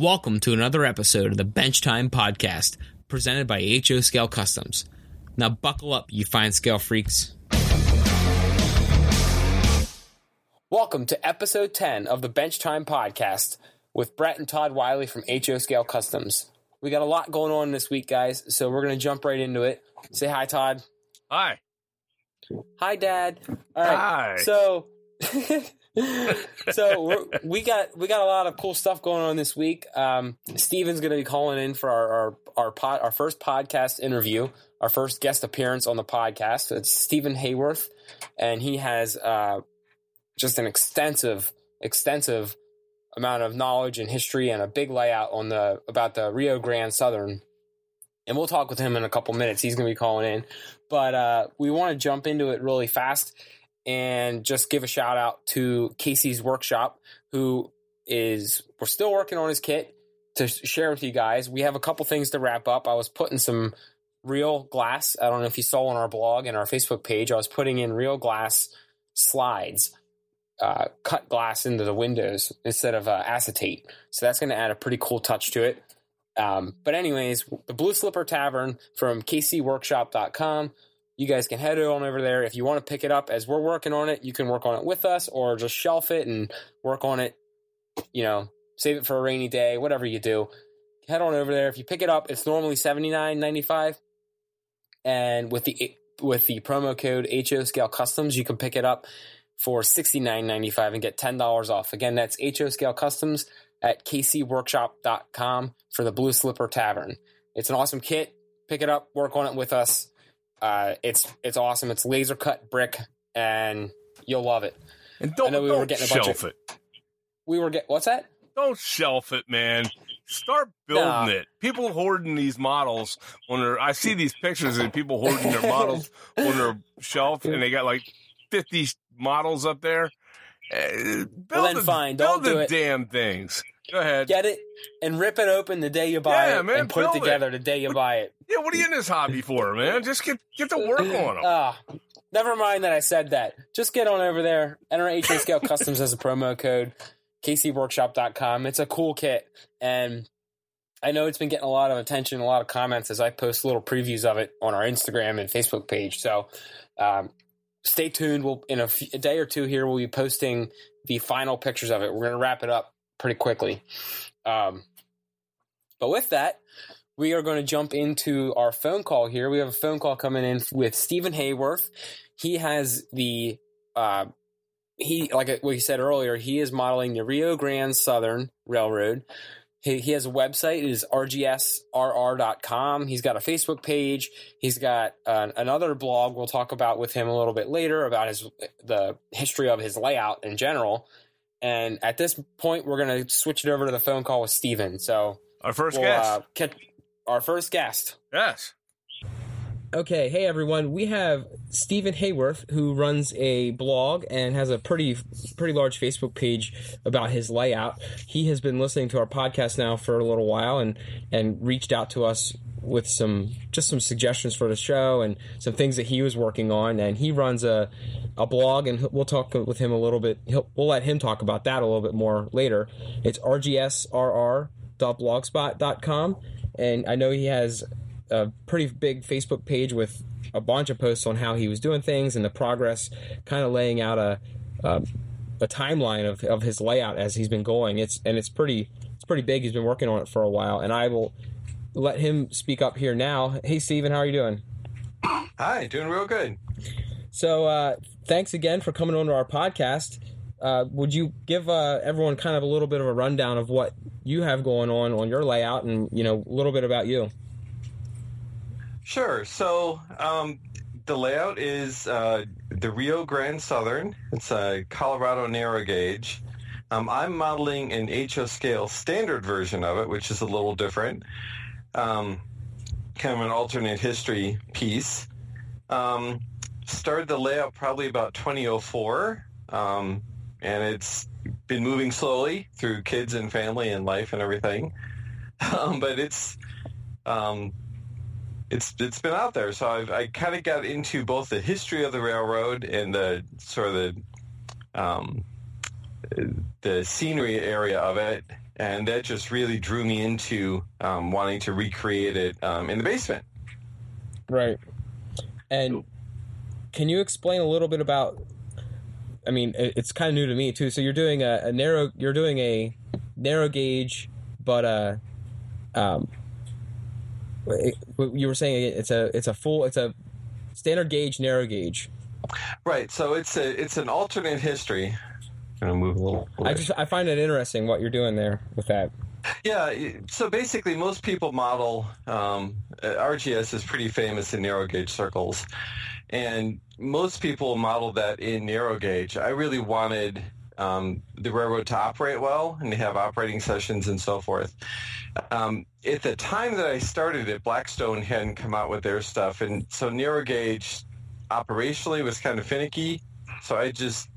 Welcome to another episode of the Bench Time Podcast, presented by HO Scale Customs. Now, buckle up, you fine scale freaks. Welcome to episode 10 of the Bench Time Podcast with Brett and Todd Wiley from HO Scale Customs. We got a lot going on this week, guys, so we're going to jump right into it. Say hi, Todd. Hi. Hi, Dad. All right. Hi. So, so we got we got a lot of cool stuff going on this week. Um, Steven's going to be calling in for our our our, pod, our first podcast interview, our first guest appearance on the podcast. It's Stephen Hayworth, and he has uh, just an extensive extensive amount of knowledge and history and a big layout on the about the Rio Grande Southern. And we'll talk with him in a couple minutes. He's going to be calling in, but uh, we want to jump into it really fast and just give a shout out to KC's Workshop, who is we're still working on his kit to share with you guys. We have a couple things to wrap up. I was putting some real glass. I don't know if you saw on our blog and our Facebook page. I was putting in real glass slides, uh, cut glass into the windows instead of uh, acetate. So that's going to add a pretty cool touch to it. Um, but anyways, the Blue Slipper Tavern from kcworkshop.com. You guys can head on over there. If you want to pick it up as we're working on it, you can work on it with us or just shelf it and work on it, you know, save it for a rainy day, whatever you do. Head on over there. If you pick it up, it's normally seventy nine ninety five, And with the with the promo code HO Scale Customs, you can pick it up for sixty nine ninety five and get ten dollars off. Again, that's HO Scale Customs at kcworkshop.com for the Blue Slipper Tavern. It's an awesome kit. Pick it up, work on it with us. Uh, it's it's awesome. It's laser cut brick, and you'll love it. And don't, we don't were getting a bunch shelf of- it. We were get what's that? Don't shelf it, man. Start building Nah. it. People hoarding these models when they're. I see these pictures of people hoarding their models on their shelf, and they got like fifty models up there. Uh, build Well, then the, fine, build don't do the it. damn things. Go ahead. Get it and rip it open the day you buy Yeah, it, man, and put it build it. together the day you buy it. yeah, what are you in this hobby for, man? Just get get to work on them. Ah, never mind that I said that. Just get on over there. Enter HO Scale Customs as a promo code. KCWorkshop.com. It's a cool kit, and I know it's been getting a lot of attention, a lot of comments as I post little previews of it on our Instagram and Facebook page. So, um, stay tuned. We'll in a, few, a day or two here. We'll be posting the final pictures of it. We're going to wrap it up pretty quickly. Um, but with that, we are going to jump into our phone call here. We have a phone call coming in with Stephen Hayworth. He has the uh, he like he said earlier. He is modeling the Rio Grande Southern Railroad. He, he has a website. It is rgsrr.com. He's got a Facebook page. He's got uh, another blog we'll talk about with him a little bit later about his the history of his layout in general. And at this point, we're going to switch it over to the phone call with Steven. So Our 1st we'll guest. uh, catch our first guest. yes. Okay, hey everyone. We have Stephen Hayworth who runs a blog and has a pretty pretty large Facebook page about his layout. He has been listening to our podcast now for a little while and and reached out to us with some just some suggestions for the show and some things that he was working on and he runs a a blog and we'll talk with him a little bit. He'll, we'll let him talk about that a little bit more later. It's rgsrr.blogspot.com and I know he has a pretty big Facebook page with a bunch of posts on how he was doing things and the progress, kind of laying out a um, a timeline of, of his layout as he's been going. It's and it's pretty it's pretty big. He's been working on it for a while, and I will let him speak up here now. Hey, Steven, how are you doing? Hi, doing real good. So, uh, thanks again for coming on to our podcast. Uh, would you give uh, everyone kind of a little bit of a rundown of what you have going on on your layout, and you know a little bit about you? Sure. So um, the layout is uh, the Rio Grande Southern. It's a Colorado narrow gauge. Um, I'm modeling an HO scale standard version of it, which is a little different. Um, kind of an alternate history piece. Um, started the layout probably about 2004, um, and it's been moving slowly through kids and family and life and everything. Um, but it's um, it's it's been out there. So I've, I kind of got into both the history of the railroad and the sort of the um, the scenery area of it, and that just really drew me into um, wanting to recreate it um, in the basement. Right. And can you explain a little bit about? I mean, it's kind of new to me too. So you're doing a, a narrow. You're doing a narrow gauge, but uh, um, you were saying it's a it's a full it's a standard gauge narrow gauge. Right. So it's a it's an alternate history. Gonna move a little. I just I find it interesting what you're doing there with that. Yeah, so basically, most people model um, uh, RGS is pretty famous in narrow gauge circles, and most people model that in narrow gauge. I really wanted um, the railroad to operate well and to have operating sessions and so forth. Um, at the time that I started it, Blackstone hadn't come out with their stuff, and so narrow gauge operationally was kind of finicky. So I just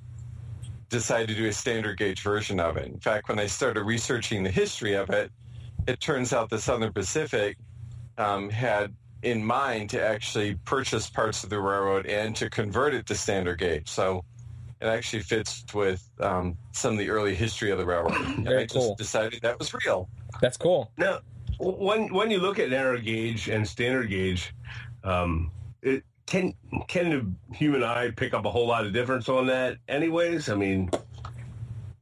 decided to do a standard gauge version of it. In fact, when I started researching the history of it, it turns out the Southern Pacific um, had in mind to actually purchase parts of the railroad and to convert it to standard gauge. So it actually fits with um, some of the early history of the railroad. and Very I just cool. decided that was real. That's cool. Now, when when you look at narrow gauge and standard gauge, um, it, can can the human eye pick up a whole lot of difference on that? Anyways, I mean,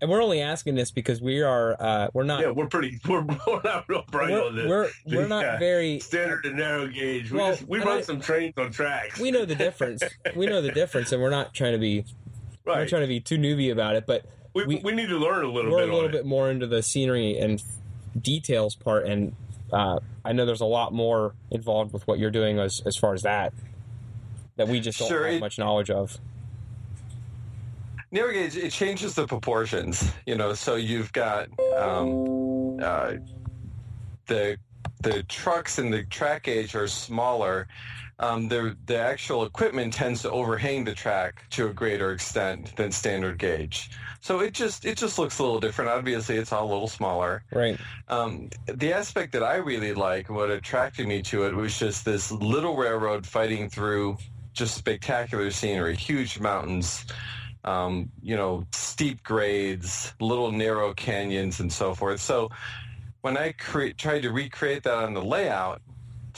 And we're only asking this because we are uh, we're not yeah, we're pretty we're, we're not real bright we're, on this. we're we're not Yeah. very standard and narrow gauge. We Well, just we run I- some trains on tracks. we know the difference. we know the difference, and we're not trying to be we're not trying to be too newbie about it. But we, we- we, need to learn a little bit a little bit more into the scenery and details part, and uh, I know there's a lot more involved with what you're doing as as far as that that we just don't Sure, have it- much knowledge of. Narrow gauge, it changes the proportions, you know, so you've got um, uh, the the trucks and the track gauge are smaller. Um, the the actual equipment tends to overhang the track to a greater extent than standard gauge. So it just it just looks a little different. Obviously, it's all a little smaller. Right. Um, the aspect that I really like, what attracted me to it, was just this little railroad fighting through just spectacular scenery, huge mountains, um, you know, steep grades, little narrow canyons, and so forth. So when I cre- tried to recreate that on the layout,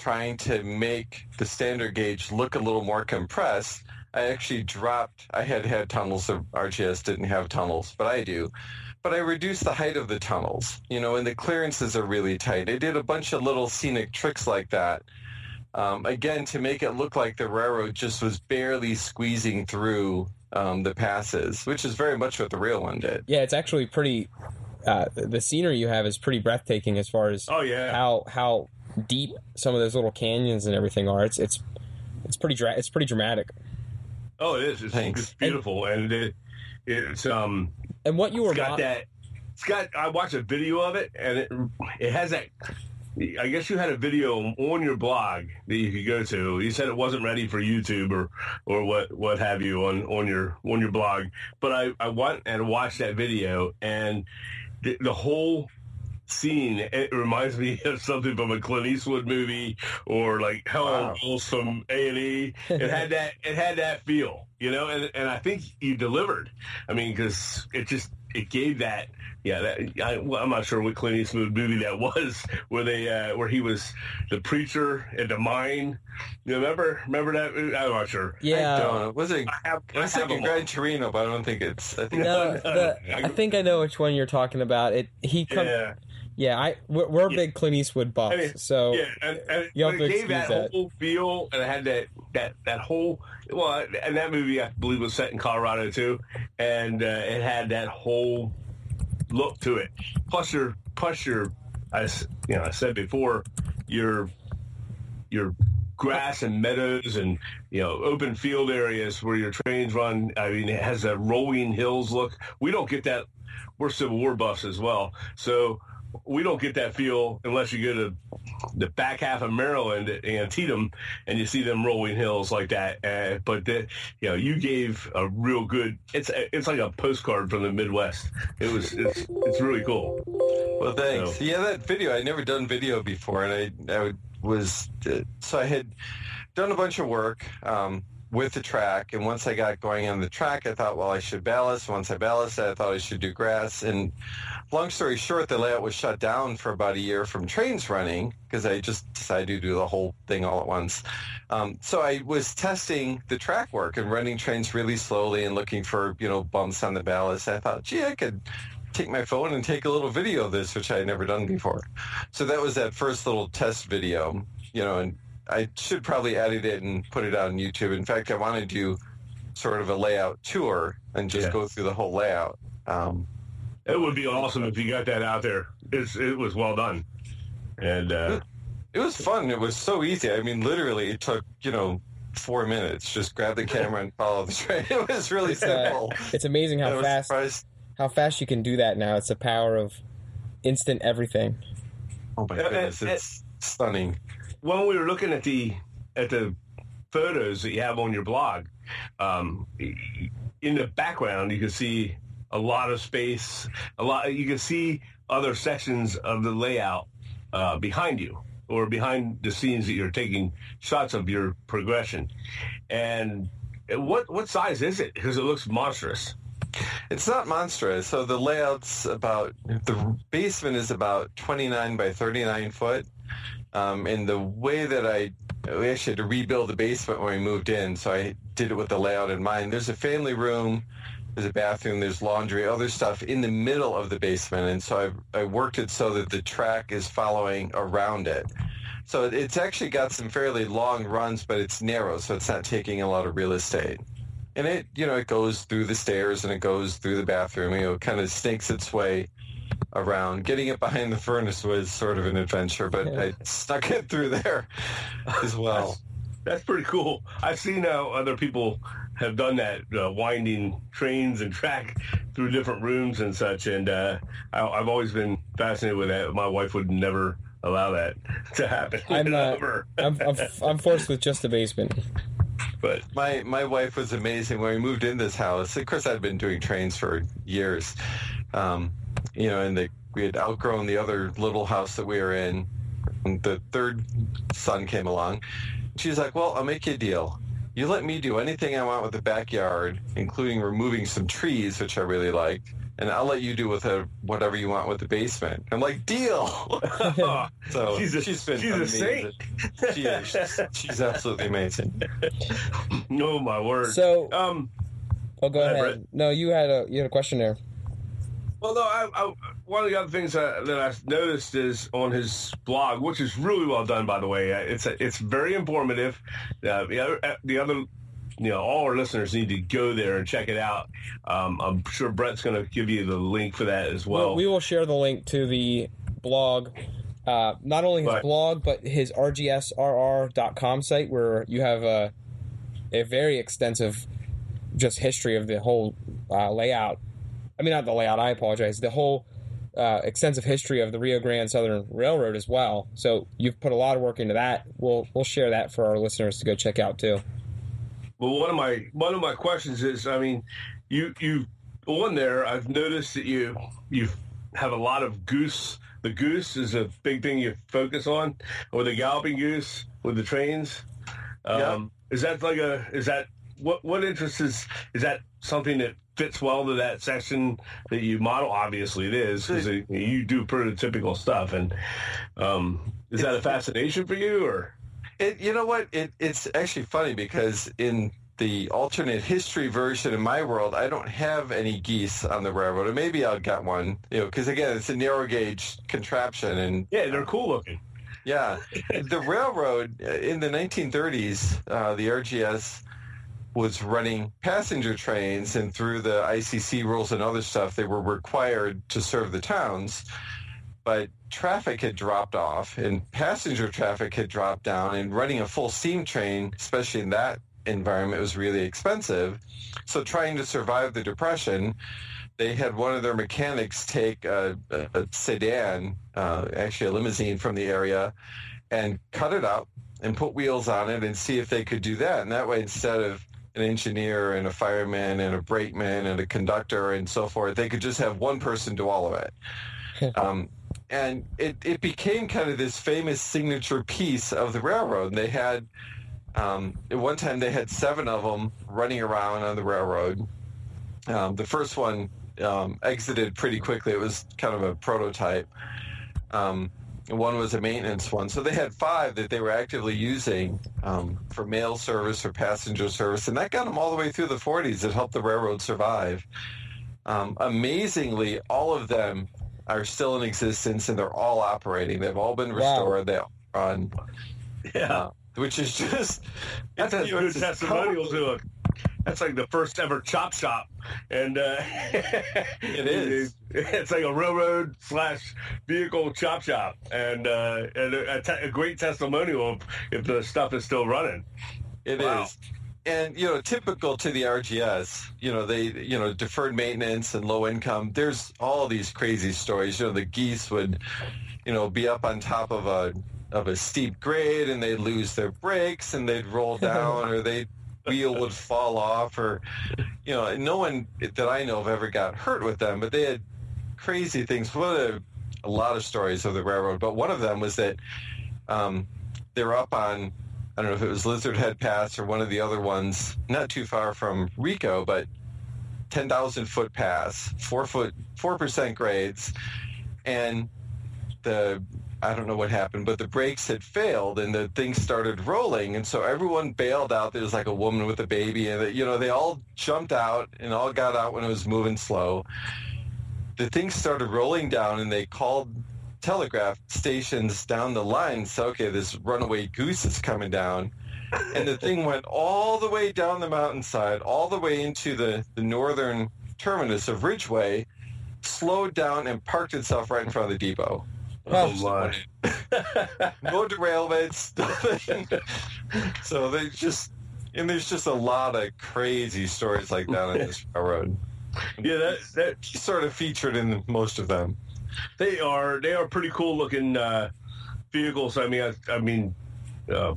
trying to make the standard gauge look a little more compressed, I actually dropped. I had had tunnels. So RGS didn't have tunnels, but I do. But I reduced the height of the tunnels, you know, and the clearances are really tight. I did a bunch of little scenic tricks like that. Um, again, to make it look like the railroad just was barely squeezing through um, the passes, which is very much what the real one did. Yeah, it's actually pretty. Uh, the scenery you have is pretty breathtaking as far as Oh yeah. how how deep some of those little canyons and everything are. It's it's it's pretty dra- it's pretty dramatic. Oh, it is. It's, it's beautiful, and it, it's um, And what you were got mo- that. It's got. I watched a video of it, and it it has that. I guess you had a video on your blog that you could go to. You said it wasn't ready for YouTube or or what what have you on on your on your blog, but I I went and watched that video, and the, the whole scene it reminds me of something from a Clint Eastwood movie or like Hell on Wow. Wheels from A and E. It had that it had that feel, you know, and and I think you delivered. I mean, because it just it gave that. Yeah, that, I, well, I'm not sure what Clint Eastwood movie that was, where they uh, where he was the preacher at the mine. You remember? Remember that? I'm not sure. Yeah. I don't. Was it? I have. I was have thinking. Gran Torino, but I don't think it's. I think No, No, the, no. I think I know which one you're talking about. It he come, yeah. Yeah, I we're, we're Yeah. big Clint Eastwood buffs, I mean, so yeah, and, and You have it to gave that, that. whole feel, and it had that that that whole. Well, and that movie I believe was set in Colorado too, and uh, it had that whole look to it. Plus your plus your, I you know I said before, your your grass and meadows and you know open field areas where your trains run. I mean, it has a rolling hills look. We don't get that. We're Civil War buffs as well, so we don't get that feel unless you go to the back half of Maryland at Antietam and you see them rolling hills like that. Uh, but the, you know, you gave a real good. It's it's like a postcard from the Midwest. It was it's it's really cool. Well, thanks. So- Yeah, that video. I'd never done video before, and I, I was uh, so I had done a bunch of work. Um, with the track. And once I got going on the track, I thought, well, I should ballast. Once I ballasted, I thought I should do grass. And long story short, the layout was shut down for about a year from trains running because I just decided to do the whole thing all at once. Um, so I was testing the track work and running trains really slowly and looking for, you know, bumps on the ballast. I thought, gee, I could take my phone and take a little video of this, which I had never done before. So that was that first little test video, you know, and I should probably edit it and put it on YouTube. In fact, I want to do sort of a layout tour and just Yeah. go through the whole layout. Um, It would be awesome if you got that out there. It's it was well done, and uh, it was fun. It was so easy. I mean, literally, it took, you know, four minutes. Just grab the camera and follow the train. It was really It's, uh, simple. It's amazing how fast surprised. how fast you can do that now. It's the power of instant everything. Oh my goodness, it's stunning. When we were looking at the at the photos that you have on your blog, um, in the background you can see a lot of space. A lot you can see other sections of the layout uh, behind you or behind the scenes that you're taking shots of your progression. And what what size is it? Because it looks monstrous. It's not monstrous. So the layout's about the basement is about 29 by 39 foot. Um, and the way that I we actually had to rebuild the basement when we moved in, so I did it with the layout in mind. There's a family room, there's a bathroom, there's laundry, other stuff in the middle of the basement, and so I I worked it so that the track is following around it. So it's actually got some fairly long runs, but it's narrow, so it's not taking a lot of real estate and it you know it goes through the stairs and it goes through the bathroom you know it kind of snakes its way around getting it behind the furnace was sort of an adventure but i stuck it through there as well That's pretty cool. I've seen how other people have done that, uh, winding trains and track through different rooms and such. And uh, I, I've always been fascinated with that. My wife would never allow that to happen. I'm, uh, Ever. I'm, I'm, I'm forced with just the basement. but my my wife was amazing when we moved in this house of course i'd been doing trains for years um, you know and the, we had outgrown the other little house that we were in and the third son came along she's like well i'll make you a deal you let me do anything i want with the backyard including removing some trees which i really liked and i'll let you do with it whatever you want with the basement i'm like deal so She's a- she's been she's a amazing. saint. she is she's, she's absolutely amazing no, my word. So, um, oh, go ahead, ahead. Brett. No, you had a you had a question there. Well, no, I, I, one of the other things that, that I noticed is on his blog, which is really well done, by the way. Uh, It's it's very informative. Uh, the other, uh, the other, you know, all our listeners need to go there and check it out. Um, I'm sure Brett's going to give you the link for that as well. we will share the link to the blog. Uh, not only his Right. blog, but his rgsrr.com site where you have a, a very extensive just history of the whole uh, layout. I mean, not the layout, I apologize. The whole uh, extensive history of the Rio Grande Southern Railroad as well. So you've put a lot of work into that. We'll, we'll share that for our listeners to go check out too. Well, one of my one of my questions is, I mean, you you on there, I've noticed that you you have a lot of goose. The goose is a big thing you focus on, or the galloping goose with the trains. Um, Yeah. Is that like a is that what what interest is is that something that fits well to that section that you model? Obviously, it is because you do prototypical stuff, and um, is that a fascination for you or? It, you know what? It, it's actually funny because in the alternate history version in my world, I don't have any geese on the railroad. Or maybe I'll get one, you know, because again, it's a narrow gauge contraption, and Yeah, they're cool looking. yeah, the railroad uh, in the 1930s, uh, the RGS was running passenger trains, and through the ICC rules and other stuff, they were required to serve the towns. But traffic had dropped off, and passenger traffic had dropped down, and running a full steam train, especially in that environment, was really expensive. So, trying to survive the depression, they had one of their mechanics take a, a, sedan, uh, actually a limousine from the area, and cut it up and put wheels on it and see if they could do that. And that way, instead of an engineer and a fireman and a brakeman and a conductor and so forth, they could just have one person do all of it. um, and it, it became kind of this famous signature piece of the railroad. And they had Um, at one time, they had seven of them running around on the railroad. Um, the first one um, exited pretty quickly. It was kind of a prototype. Um, one was a maintenance one. So they had five that they were actively using um, for mail service or passenger service, and that got them all the way through the 40s. It helped the railroad survive. Um, amazingly, all of them are still in existence and they're all operating. They've all been restored. Wow. They all run. Yeah. Uh, which is just that's a good testimonial to it. That's like the first ever chop shop, and uh, it is. It's like a railroad slash vehicle chop shop, and uh, and a, te- a, great testimonial of if the stuff is still running. It wow. is, and you know, typical to the RGS, you know, they you know deferred maintenance and low income. There's all these crazy stories. You know, the geese would, you know, be up on top of a of a steep grade and they'd lose their brakes and they'd roll down or they wheel would fall off or you know no one that i know of ever got hurt with them but they had crazy things. What a, lot of stories of the railroad but one of them was that um, they were up on i don't know if it was lizard head pass or one of the other ones not too far from rico but 10000 foot pass four foot four percent grades. And the I don't know what happened, but the brakes had failed and the thing started rolling. And so everyone bailed out. There was like a woman with a baby and, you know, they all jumped out and all got out when it was moving slow. The thing started rolling down and they called telegraph stations down the line. So, okay, this runaway goose is coming down. And the thing went all the way down the mountainside, all the way into the, the northern terminus of Ridgway, slowed down and parked itself right in front of the depot. Oh my! no derailments, nothing. so they just and there's just a lot of crazy stories like that on this railroad. Yeah, that that sort of featured in most of them. They are they are pretty cool looking uh, vehicles. I mean, I, I mean, uh,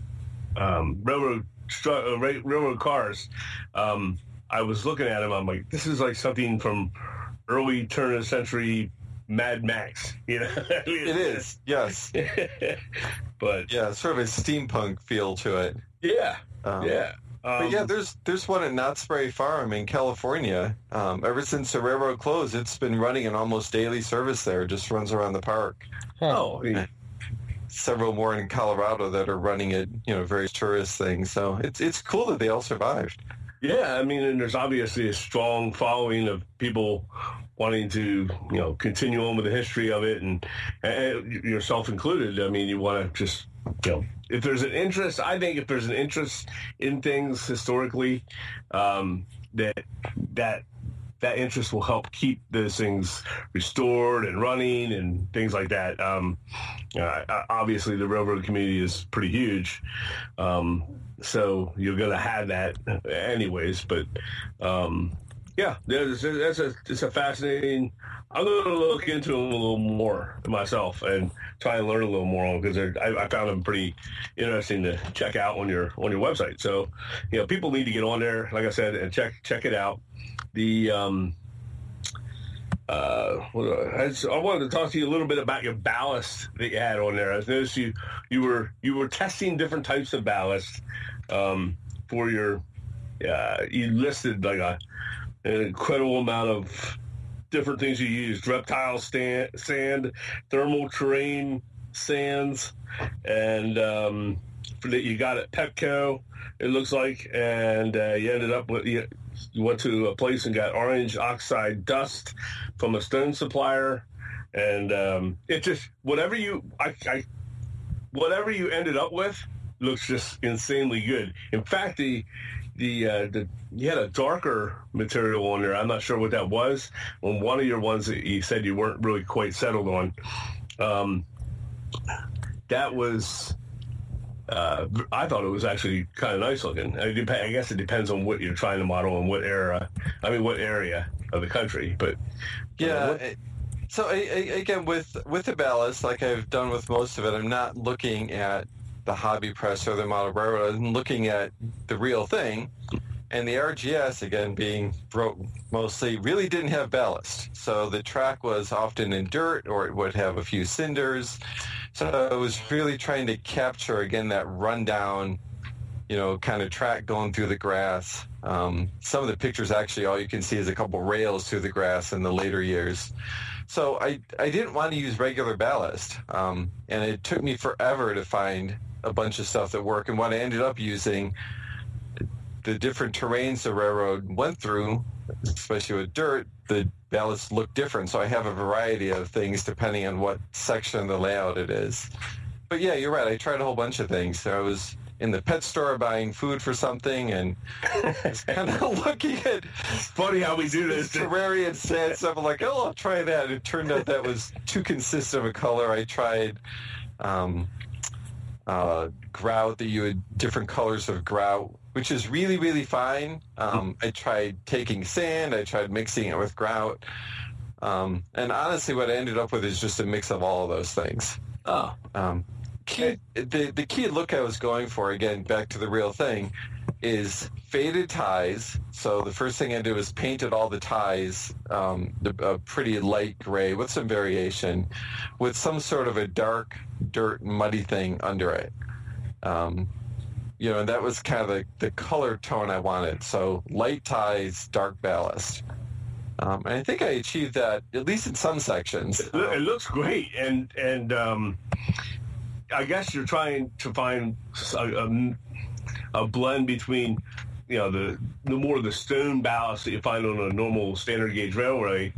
um, railroad uh, railroad cars. Um, I was looking at them. I'm like, this is like something from early turn of the century Mad Max. You know, it is. Yes, but yeah, sort of a steampunk feel to it. Yeah, um, yeah. Um, but yeah, um, there's there's one at Knott's Berry Farm in California. Um, ever since the railroad closed, it's been running an almost daily service there. It just runs around the park. Oh, yeah. several more in Colorado that are running it. You know, various tourist things. So it's it's cool that they all survived. Yeah, I mean, and there's obviously a strong following of people wanting to, you know, continue on with the history of it, and, and yourself included. I mean, you want to just, you know, if there's an interest, I think if there's an interest in things historically, um, that that that interest will help keep those things restored and running and things like that. Um, uh, obviously, the railroad community is pretty huge, um, so you're going to have that anyways. But um, yeah, that's a it's a fascinating. I'm going to look into them a little more myself and try and learn a little more because I, I found them pretty interesting to check out on your on your website. So, you know, people need to get on there, like I said, and check check it out. The um, uh, I, I wanted to talk to you a little bit about your ballast that you had on there. I noticed you you were you were testing different types of ballast um, for your. Uh, you listed like a an incredible amount of different things you used reptile stand, sand thermal terrain sands and um, that you got at Petco, it looks like and uh, you ended up with you, you went to a place and got orange oxide dust from a stone supplier and um, it just whatever you I, I whatever you ended up with looks just insanely good. In fact the the uh, the you had a darker material on there. I'm not sure what that was. On one of your ones that you said you weren't really quite settled on, um, that was. Uh, I thought it was actually kind of nice looking. I, I, guess it depends on what you're trying to model and what era. I mean, what area of the country. But yeah. Uh, so again, with with the ballast, like I've done with most of it, I'm not looking at the hobby press or the model railroad and looking at the real thing. And the RGS, again, being mostly, really didn't have ballast. So the track was often in dirt or it would have a few cinders. So I was really trying to capture, again, that rundown you know, kind of track going through the grass. Um, some of the pictures actually, all you can see is a couple rails through the grass in the later years. So I, I didn't want to use regular ballast, um, and it took me forever to find a bunch of stuff that worked. And what I ended up using, the different terrains the railroad went through, especially with dirt, the ballast look different. So I have a variety of things depending on what section of the layout it is. But yeah, you're right. I tried a whole bunch of things. So I was in the pet store buying food for something and kind of looking at It's funny how we do this. terrarium sand stuff. I'm like, oh, I'll try that. It turned out that was too consistent of a color. I tried um, uh, grout that you had different colors of grout, which is really, really fine. Um, I tried taking sand. I tried mixing it with grout. Um, and honestly, what I ended up with is just a mix of all of those things. Oh, Um, key, the the key look I was going for again, back to the real thing, is faded ties. So the first thing I did was painted all the ties um, the, a pretty light gray with some variation, with some sort of a dark dirt muddy thing under it. Um, you know, and that was kind of the, the color tone I wanted. So light ties, dark ballast. Um, and I think I achieved that at least in some sections. it, it looks great, and and um, I guess you're trying to find a, a, a blend between you know the the more of the stone ballast that you find on a normal standard gauge railway,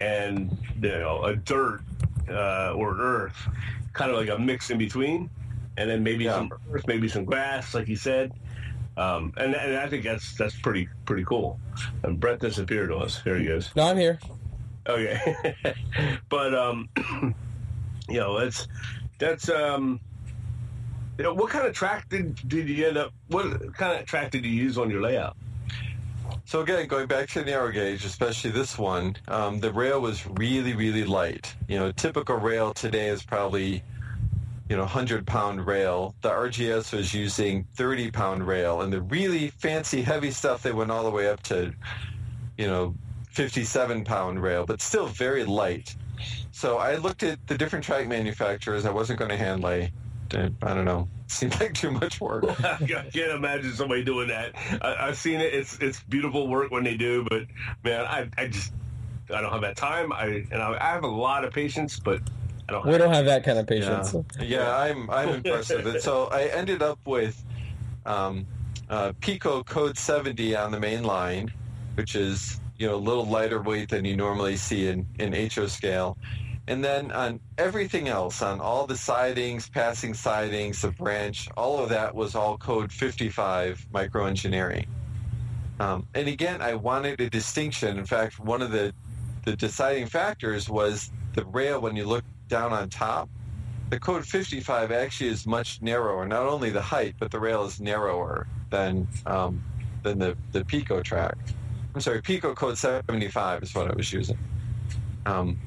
and you know a dirt uh, or earth, kind of like a mix in between, and then maybe Yeah. some earth, maybe some grass, like you said. Um, and, and I think that's that's pretty pretty cool. And Brett disappeared on us. Here he goes. No, I'm here. Okay, but um, you know, that's that's um, you know, what kind of track did did you end up? What kind of track did you use on your layout? So again, going back to the narrow gauge, especially this one, um, the rail was really, really light. You know, typical rail today is probably, you know, 100 pound rail. The RGS was using 30 pound rail, and the really fancy, heavy stuff they went all the way up to, you know, 57 pound rail, but still very light. So I looked at the different track manufacturers. I wasn't going to hand lay. I don't know. Seems like too much work. I can't imagine somebody doing that. I, I've seen it. It's it's beautiful work when they do, but man, I, I just I don't have that time. I and I, I have a lot of patience, but don't. We Have, don't have that kind of patience. Yeah, yeah I'm I'm impressed with it. So I ended up with um, uh, Peco Code 70 on the main line, which is you know a little lighter weight than you normally see in in HO scale. And then on everything else, on all the sidings, passing sidings, the branch, all of that was all code 55 Micro Engineering. Um, and again, I wanted a distinction. In fact, one of the, the deciding factors was the rail when you look down on top. The code 55 actually is much narrower. Not only the height, but the rail is narrower than um, than the, the Peco track. I'm sorry, Peco code 75 is what I was using. Um,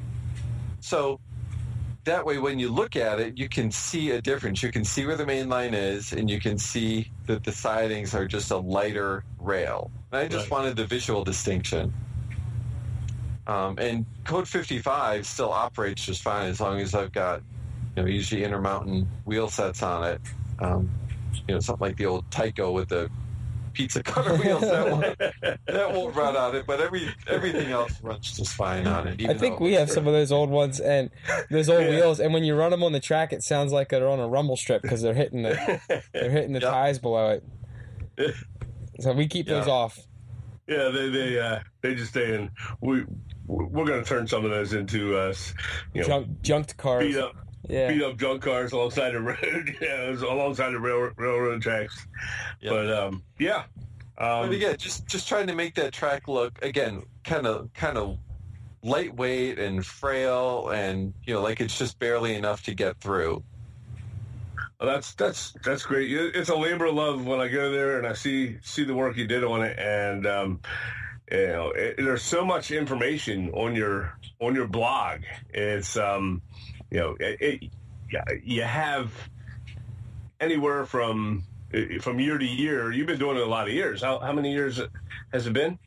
so that way, when you look at it, you can see a difference. You can see where the main line is, and you can see that the sidings are just a lighter rail. And I just Right. wanted the visual distinction. Um, and Code 55 still operates just fine as long as I've got, you know, usually Intermountain wheel sets on it. Um, you know, something like the old Tyco with the pizza cutter wheels. That won't, that won't run on it, but every everything else runs just fine on it. I think we have some of those old ones and those old Yeah. wheels. And when you run them on the track, it sounds like they're on a rumble strip because they're hitting the they're hitting the Yep. ties below it. So we keep those off. yeah, they they uh, they just stay in. We we're going to turn some of those into uh, you know Junk, junked cars. beat up Yeah. beat up junk cars alongside the road. yeah, it was alongside the rail, railroad tracks. Yep. But um, yeah. Um, But again, just just trying to make that track look again kind of kind of lightweight and frail, and you know, like it's just barely enough to get through. Well, that's that's that's great. It's a labor of love when I go there and I see see the work you did on it, and um, you know, it, there's so much information on your on your blog. It's um, you know, it, it you have anywhere from from year to year. You've been doing it a lot of years. How how many years has it been?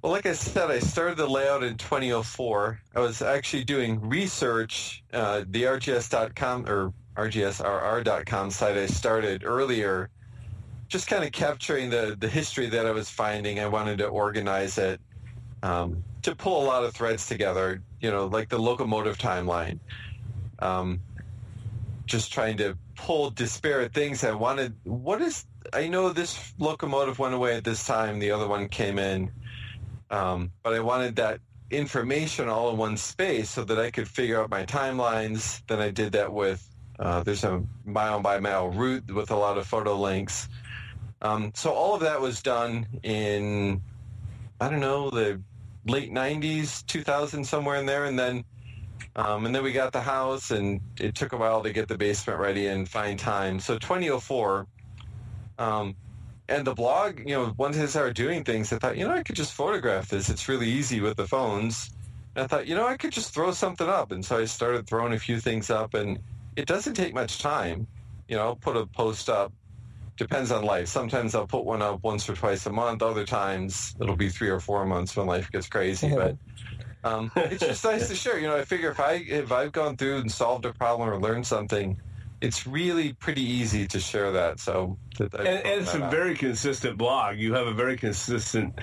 Well, like I said, I started the layout in 2004. I was actually doing research. Uh, the RGS.com or RGSRR.com site I started earlier just kind of capturing the the history that I was finding. I wanted to organize it um, to pull a lot of threads together. You know, like the locomotive timeline. Um, just trying to pull disparate things. I wanted what is I know this locomotive went away at this time. The other one came in, um, but I wanted that information all in one space so that I could figure out my timelines. Then I did that with uh, there's a mile by mile route with a lot of photo links. Um, so all of that was done in I don't know the late 90s, 2000 somewhere in there, and then um, and then we got the house, and it took a while to get the basement ready and find time. So 2004, um, and the blog, you know, once I started doing things, I thought, you know, I could just photograph this. It's really easy with the phones. And I thought, you know, I could just throw something up. And so I started throwing a few things up, and it doesn't take much time. You know, I'll put a post up. Depends on life. Sometimes I'll put one up once or twice a month. Other times it'll be three or four months when life gets crazy. But um, it's just nice to share. You know, I figure if I if I've gone through and solved a problem or learned something, it's really pretty easy to share that. So, and, and, it's a out. very consistent blog. You have a very consistent,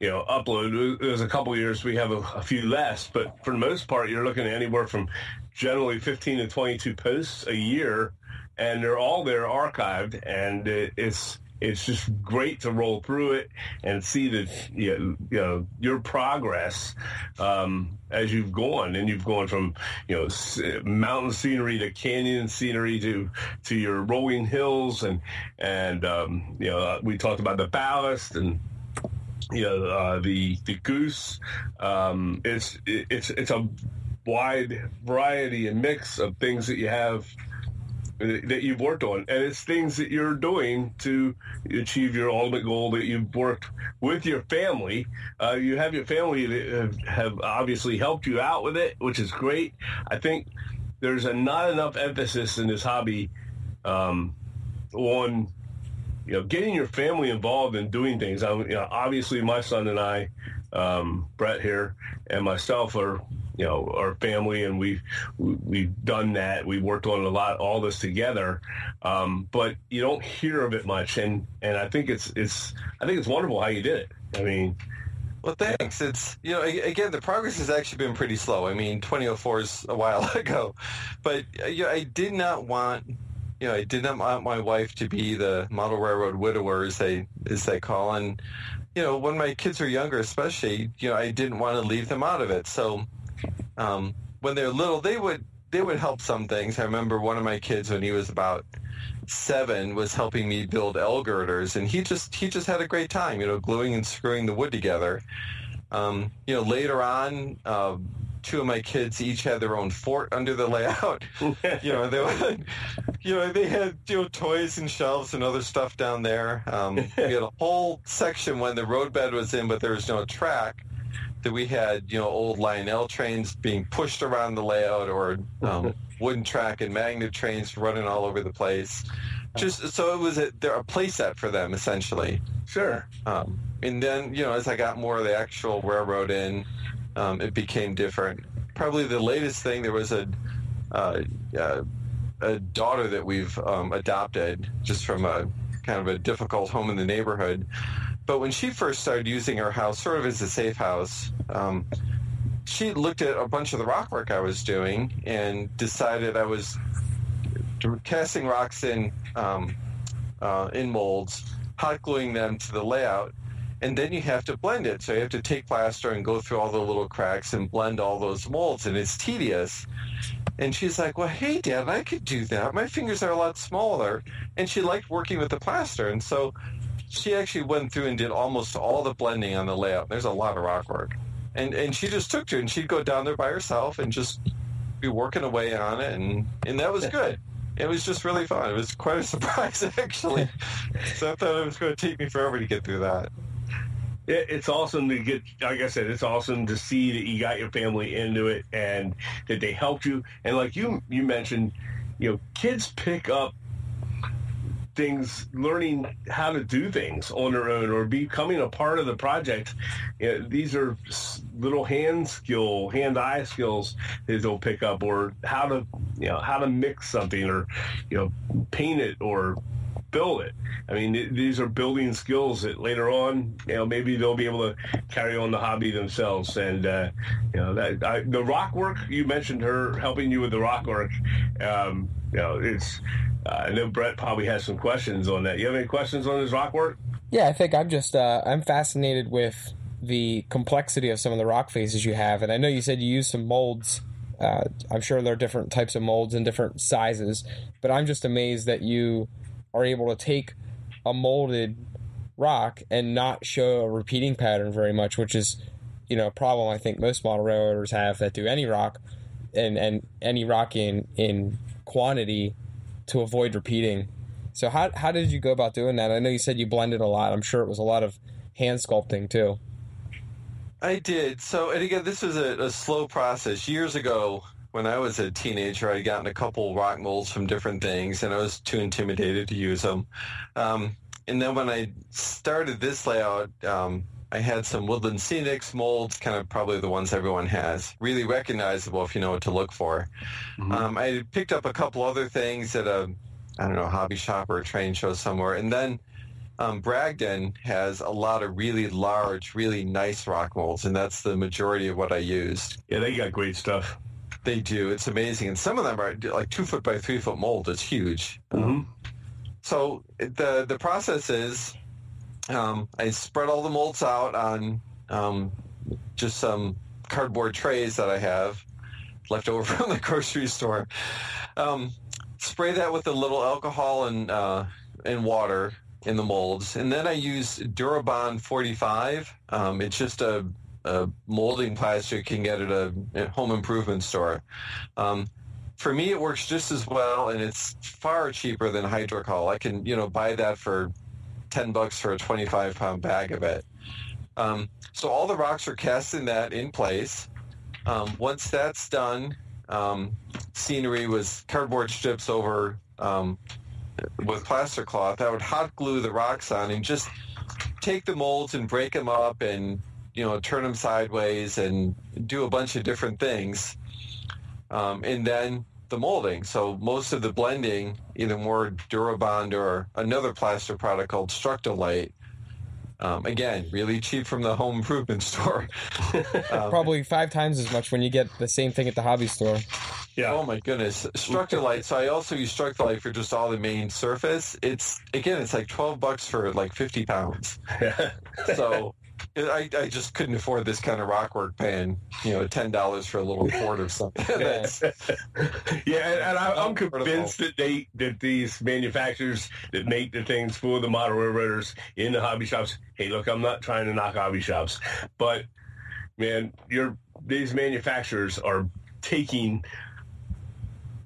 you know, upload. There's a couple years we have a, a, few less, but for the most part, you're looking at anywhere from generally 15 to 22 posts a year, and they're all there archived, and it's it's just great to roll through it and see that you know, you know your progress um, as you've gone. And you've gone from you know mountain scenery to canyon scenery to to your rolling hills and and um, you know we talked about the ballast and you know uh, the the goose. Um, it's it's it's a wide variety and mix of things that you have that you've worked on, and it's things that you're doing to achieve your ultimate goal that you've worked with your family. Uh, you have your family that have, obviously helped you out with it, which is great. I think there's a, not enough emphasis in this hobby um, on you know getting your family involved in doing things. I, you know, obviously, my son and I, um, Brett here, and myself are you know our family and we've we've done that we worked on a lot all this together um, but you don't hear of it much and and i think it's it's i think it's wonderful how you did it i mean well, thanks. It's you know again the progress has actually been pretty slow. I mean, 2004 is a while ago, but uh, you know, I did not want you know I did not want my wife to be the model railroad widower as they as they call, and you know when my kids are younger, especially you know I didn't want to leave them out of it. So um, when they're little, they would they would help some things. I remember one of my kids when he was about seven was helping me build L girders, and he just he just had a great time, you know, gluing and screwing the wood together. Um, you know, later on, uh, two of my kids each had their own fort under the layout. you know, they were, you know they had you know toys and shelves and other stuff down there. Um, we had a whole section when the roadbed was in, but there was no track that we had, you know, old Lionel trains being pushed around the layout or um, wooden track and magnet trains running all over the place. Just so it was a, a playset for them essentially. Sure. Um, and then you know, as I got more of the actual railroad in, um, it became different. Probably the latest thing there was a uh, uh, a daughter that we've um, adopted just from a kind of a difficult home in the neighborhood but when she first started using her house sort of as a safe house, um, she looked at a bunch of the rock work I was doing and decided I was casting rocks in um, uh, in molds, hot gluing them to the layout, and then you have to blend it. So you have to take plaster and go through all the little cracks and blend all those molds, and it's tedious. And she's like, "Well, hey, Dad, I could do that. My fingers are a lot smaller." And she liked working with the plaster, and so she actually went through and did almost all the blending on the layout. There's a lot of rock work. And and she just took to it and she'd go down there by herself and just be working away on it and and that was good. It was just really fun. It was quite a surprise actually. so I thought it was going to take me forever to get through that. It's awesome to get, like I said, it's awesome to see that you got your family into it and that they helped you. And like you, you mentioned, you know, kids pick up things, learning how to do things on their own or becoming a part of the project. You know, these are little hand skill, hand-eye skills that they'll pick up or how to, you know, how to mix something or, you know, paint it or build it. I mean, th- these are building skills that later on, you know, maybe they'll be able to carry on the hobby themselves. And uh, you know, that I, the rock work you mentioned her helping you with the rock work. Um, know, it's. Uh, I know Brett probably has some questions on that. You have any questions on his rock work? Yeah, I think I'm just uh, I'm fascinated with the complexity of some of the rock faces you have, and I know you said you use some molds. Uh, I'm sure there are different types of molds and different sizes, but I'm just amazed that you are able to take a molded rock and not show a repeating pattern very much, which is you know a problem I think most model railroaders have that do any rock and and any rock in in quantity to avoid repeating. So how how did you go about doing that? I know you said you blended a lot. I'm sure it was a lot of hand sculpting too. I did. So, and again, this was a, a slow process. Years ago, when I was a teenager, I'd gotten a couple rock molds from different things, and I was too intimidated to use them. Um, and then when I started this layout, um, I had some Woodland Scenics molds, kind of probably the ones everyone has, really recognizable if you know what to look for. Mm-hmm. Um, I picked up a couple other things at a, I don't know, hobby shop or a train show somewhere, and then um, Bragdon has a lot of really large, really nice rock molds, and that's the majority of what I used. Yeah, they got great stuff. They do. It's amazing, and some of them are like two foot by three foot mold. It's huge. Mm-hmm. Um, so the the process is, um, I spread all the molds out on um, just some cardboard trays that I have left over from the grocery store. Um, spray that with a little alcohol and uh, and water in the molds. And then I use Durabond 45. Um, it's just a, a, molding plaster you can get at a home improvement store. Um, for me, it works just as well, and it's far cheaper than Hydrocal. I can, you know, buy that for 10 bucks for a 25 pound bag of it. Um, so all the rocks are cast in that in place. Um, once that's done, um, scenery was cardboard strips over um, with plaster cloth. I would hot glue the rocks on and just take the molds and break them up and you know turn them sideways and do a bunch of different things. Um, and then the molding. So most of the blending, either more Durabond or another plaster product called Structolite. Um, again, really cheap from the home improvement store. um, Probably five times as much when you get the same thing at the hobby store. Yeah. Oh my goodness. Structolite. So I also use Structolite for just all the main surface. It's again, it's like twelve bucks for like fifty pounds. so I, I just couldn't afford this kind of rock work paying, you know, ten dollars for a little cord or something. yeah, and, and I, am convinced that they that these manufacturers that make the things for the model railroaders in the hobby shops. Hey, look, I'm not trying to knock hobby shops, but man, you're these manufacturers are taking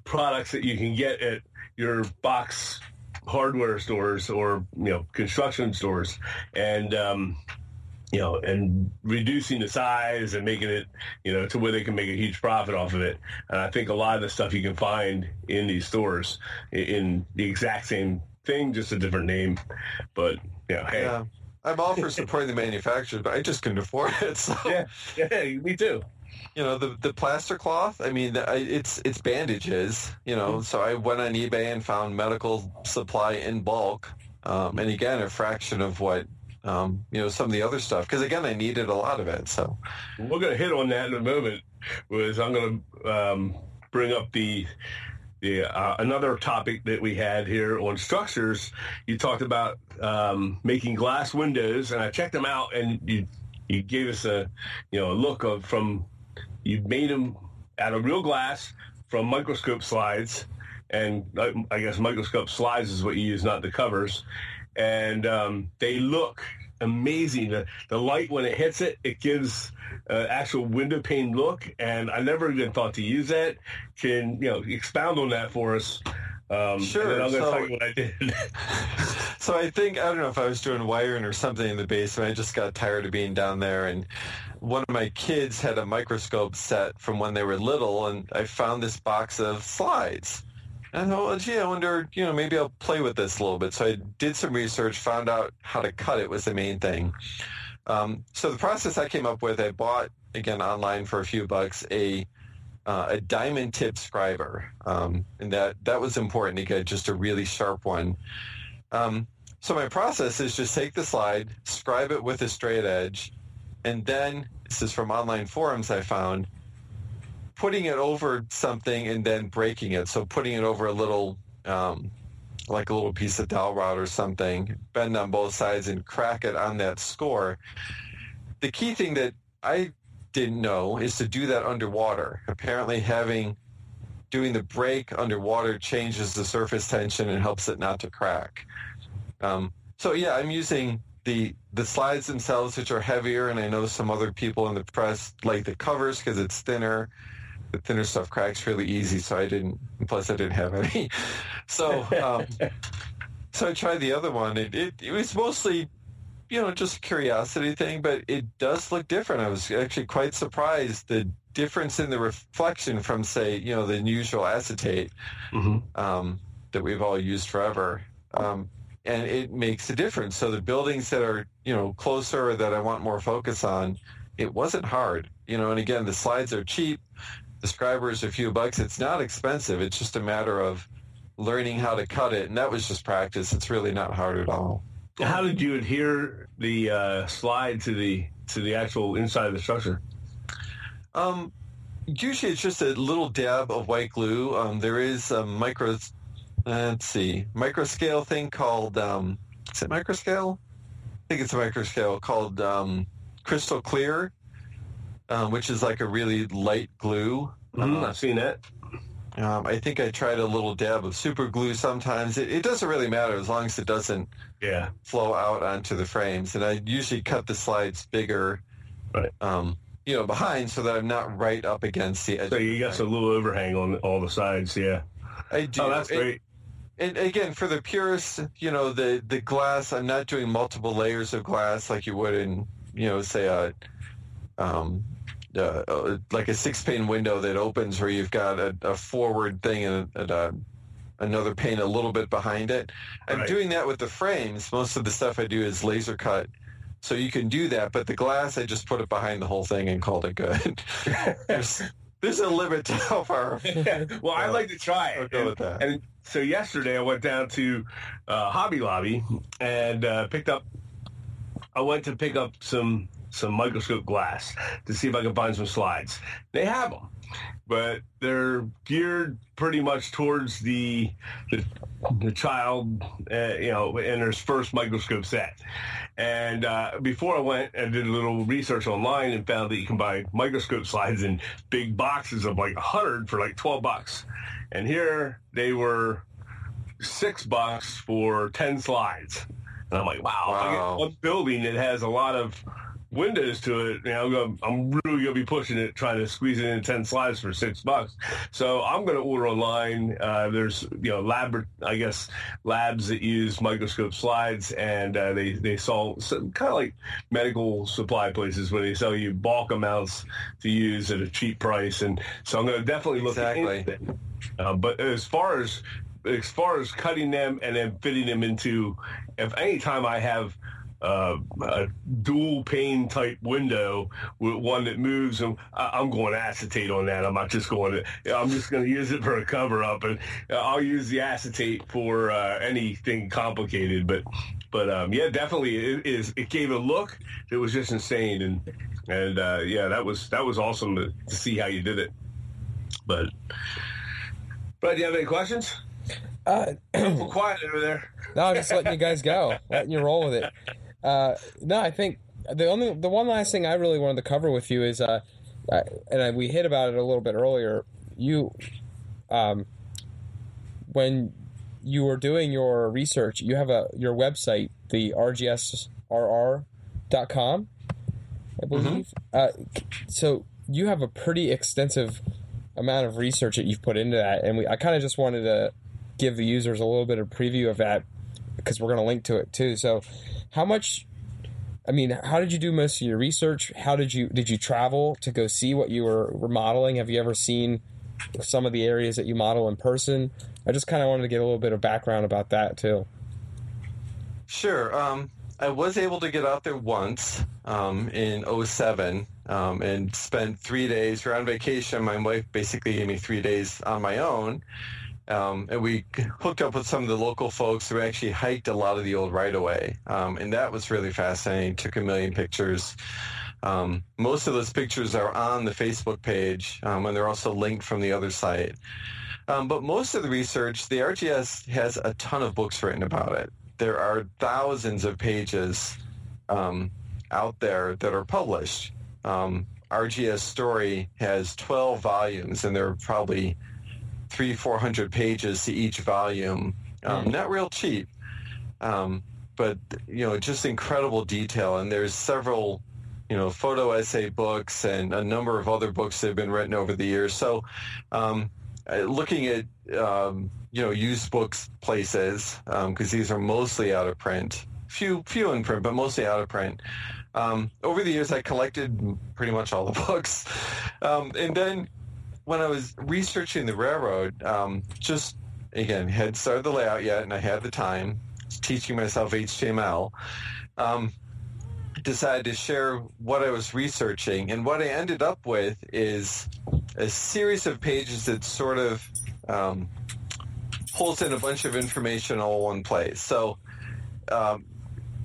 products that you can get at your box hardware stores or you know construction stores and um, you know and reducing the size and making it you know to where they can make a huge profit off of it and i think a lot of the stuff you can find in these stores in the exact same thing just a different name but you know hey yeah. i'm all for supporting the manufacturers but i just couldn't afford it so yeah, yeah me too you know the the plaster cloth. I mean, it's it's bandages. You know, mm-hmm. so I went on eBay and found medical supply in bulk, um, and again, a fraction of what um, you know some of the other stuff. Because again, I needed a lot of it. So we're going to hit on that in a moment. Was I'm going to um, bring up the the uh, another topic that we had here on structures. You talked about um, making glass windows, and I checked them out, and you you gave us a you know a look of from you made them out of real glass from microscope slides, and uh, I guess microscope slides is what you use, not the covers. And um, they look amazing. The, the light when it hits it, it gives uh, actual window pane look. And I never even thought to use that. Can you know expound on that for us? Um, sure. I'm going to so, tell you what I did. so I think I don't know if I was doing wiring or something in the basement. I just got tired of being down there, and one of my kids had a microscope set from when they were little, and I found this box of slides. I thought, well, gee, I wonder, you know, maybe I'll play with this a little bit. So I did some research, found out how to cut it was the main thing. Um, so the process I came up with, I bought again online for a few bucks a uh, a diamond tip scriber, um, and that that was important to get just a really sharp one. Um, so my process is just take the slide, scribe it with a straight edge, and then this is from online forums I found putting it over something and then breaking it. So putting it over a little, um, like a little piece of dowel rod or something, bend on both sides and crack it on that score. The key thing that I didn't know is to do that underwater. Apparently having doing the break underwater changes the surface tension and helps it not to crack. Um, so yeah, I'm using the the slides themselves, which are heavier, and I know some other people in the press like the covers because it's thinner. The thinner stuff cracks really easy, so I didn't. Plus, I didn't have any. So, um, so I tried the other one. It, it it was mostly, you know, just a curiosity thing, but it does look different. I was actually quite surprised the difference in the reflection from, say, you know, the usual acetate Mm-hmm. um, that we've all used forever. Um, and it makes a difference. So the buildings that are, you know, closer or that I want more focus on, it wasn't hard. You know, and again, the slides are cheap. The scriber is a few bucks. It's not expensive. It's just a matter of learning how to cut it. And that was just practice. It's really not hard at all. How did you adhere the uh, slide to the to the actual inside of the structure? Um, usually it's just a little dab of white glue. Um, there is a micro, let's see, Microscale thing called, um, is it Microscale? I think it's a Microscale called um, Crystal Clear, um, which is like a really light glue. Uh, I've seen it. um, I think I tried a little dab of super glue sometimes. It, it doesn't really matter as long as it doesn't Yeah. flow out onto the frames. And I usually cut the slides bigger, Right. um, you know, behind so that I'm not right up against the edge. So you got a little overhang on all the sides. Yeah. I do. Oh, that's And- great. And, again, for the purists, you know, the the glass, I'm not doing multiple layers of glass like you would in, you know, say a, um, uh, uh, like a six pane window that opens where you've got a, a forward thing and, and a, another pane a little bit behind it. I'm Right. doing that with the frames. Most of the stuff I do is laser cut. So you can do that, but the glass, I just put it behind the whole thing and called it good. there's, there's a limit to how far well, I'd like to try I'll it. go And, with that. and so yesterday I went down to uh, Hobby Lobby and uh, picked up. I went to pick up some some microscope glass to see if I can find some slides. They have them, but they're geared pretty much towards the the, the child, uh, you know, in their first microscope set. And uh, before I went, I did a little research online and found that you can buy microscope slides in big boxes of like 100 for like 12 bucks. And here they were six bucks for 10 slides. And I'm like, wow, I Wow. get one building that has a lot of windows to it. You know, I'm, gonna, I'm really going to be pushing it, trying to squeeze it in 10 slides for six bucks. So I'm going to order online. Uh, there's, you know, lab, I guess, labs that use microscope slides and uh, they, they sell kind of like medical supply places where they sell you bulk amounts to use at a cheap price. And so I'm going to definitely look Exactly. into it. Uh, but as far as as far as cutting them and then fitting them into, if any time I have uh, a dual pane type window with one that moves, and I, I'm going acetate on that. I'm not just going to. I'm just going to use it for a cover up, and I'll use the acetate for uh, anything complicated. But but um, yeah, definitely it is. It gave a look that was just insane, and and uh, yeah, that was that was awesome to, to see how you did it. But but do you have any questions? Uh, quiet over there. no, I'm just letting you guys go, letting you roll with it. Uh, no, I think the only the one last thing I really wanted to cover with you is, uh, and I, we hit about it a little bit earlier. You, um, when you were doing your research, you have a your website, the rgsrr.com, I believe. Uh, so you have a pretty extensive amount of research that you've put into that, and we I kind of just wanted to give the users a little bit of preview of that because we're going to link to it too. So, how much? I mean, how did you do most of your research? How did you did you travel to go see what you were, remodeling? Have you ever seen some of the areas that you model in person? I just kind of wanted to get a little bit of background about that too. Sure. Um, I was able to get out there once um, in 07 um, and spent three days. We're on vacation. My wife basically gave me three days on my own. Um, and we hooked up with some of the local folks who actually hiked a lot of the old right of way. Um, and that was really fascinating. Took a million pictures. Um, most of those pictures are on the Facebook page, um, and they're also linked from the other site. Um, but most of the research, the RGS has a ton of books written about it. There are thousands of pages um, out there that are published. RGS Story has 12 volumes, and there are probably three, 400 pages to each volume. Um, Mm. Not real cheap, um, but you know, just incredible detail. And there's several, you know, photo essay books and a number of other books that have been written over the years. So, um, uh, looking at um, you know used books places because these are mostly out of print, few few in print, but mostly out of print. Um, over the years, I collected pretty much all the books, um, and then when I was researching the railroad, um, just again had started the layout yet, and I had the time teaching myself HTML. Um, decided to share what I was researching, and what I ended up with is a series of pages that sort of um, pulls in a bunch of information all in one place. So, um,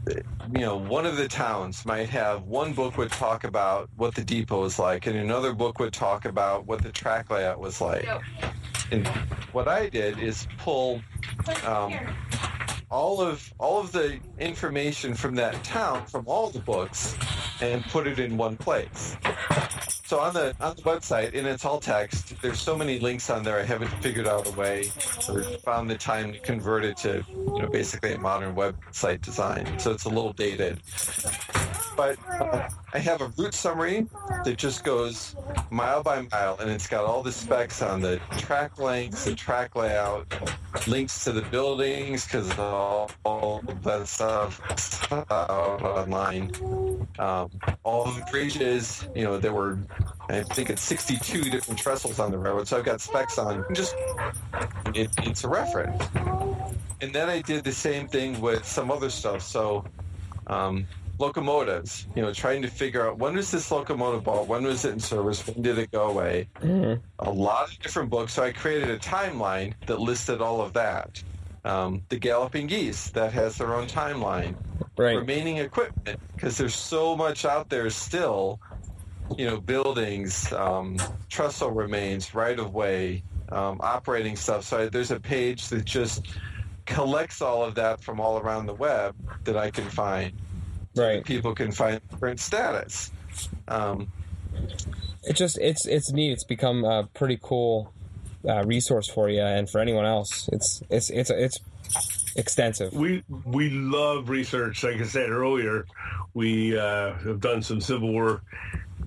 you know, one of the towns might have one book would talk about what the depot was like, and another book would talk about what the track layout was like. And what I did is pull um, all of all of the information from that town from all the books and put it in one place. So on the on the website, and it's all text. There's so many links on there. I haven't figured out a way or found the time to convert it to you know basically a modern website design. So it's a little dated. But uh, I have a route summary that just goes mile by mile, and it's got all the specs on the track lengths, the track layout, links to the buildings because all, all that stuff online. Um, all the bridges, you know, there were, I think it's 62 different trestles on the railroad, so I've got specs on. Just it, it's a reference. And then I did the same thing with some other stuff. So. Um, locomotives, you know, trying to figure out when was this locomotive bought, when was it in service, when did it go away. Mhm. A lot of different books. So I created a timeline that listed all of that. Um, the Galloping Geese, that has their own timeline. Right. Remaining equipment, because there's so much out there still, you know, buildings, um, trestle remains, right of way, um, operating stuff. So I, there's a page that just collects all of that from all around the web that I can find Right. people can find current status. Um, It just it's it's neat. It's become a pretty cool uh, resource for you and for anyone else. It's it's it's it's extensive. We we love research. Like I said earlier, we uh, have done some Civil War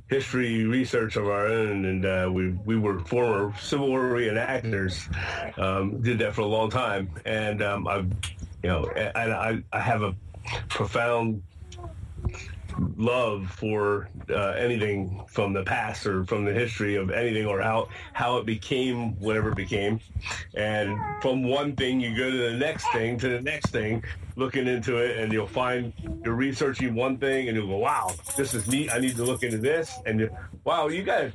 history research of our own, and uh, we we were former Civil War reenactors. Um, did that for a long time, and um, I've you know, and I I have a profound love for uh, anything from the past or from the history of anything or how how it became whatever it became. And from one thing you go to the next thing to the next thing looking into it and you'll find you're researching one thing and you'll go wow this is neat. I need to look into this. And you, wow you got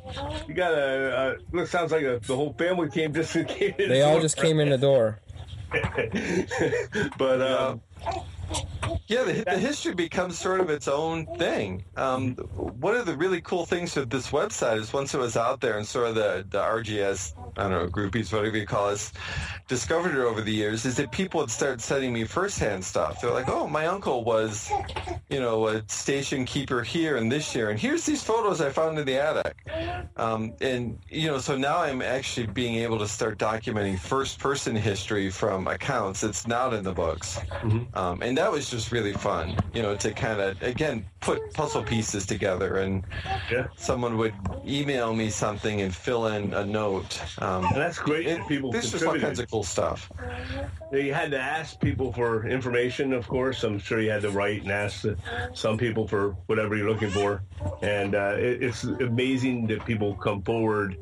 you got a uh, look sounds like a, the whole family came just came They all just came in the door. but um, yeah, the, the history becomes sort of its own thing. Um, one of the really cool things with this website is once it was out there and sort of the, the RGS, I don't know, groupies, whatever you call us, discovered it over the years, is that people would start sending me firsthand stuff. They're like, oh, my uncle was, you know, a station keeper here and this year, and here's these photos I found in the attic. Um, and, you know, so now I'm actually being able to start documenting first-person history from accounts that's not in the books. Um, and that was just really fun, you know, to kind of, again, put puzzle pieces together. And yeah someone would email me something and fill in a note. Um, and that's great it, that people there's just all kinds of cool stuff. You had to ask people for information, of course. I'm sure you had to write and ask some people for whatever you're looking for. And uh, it, it's amazing that people come forward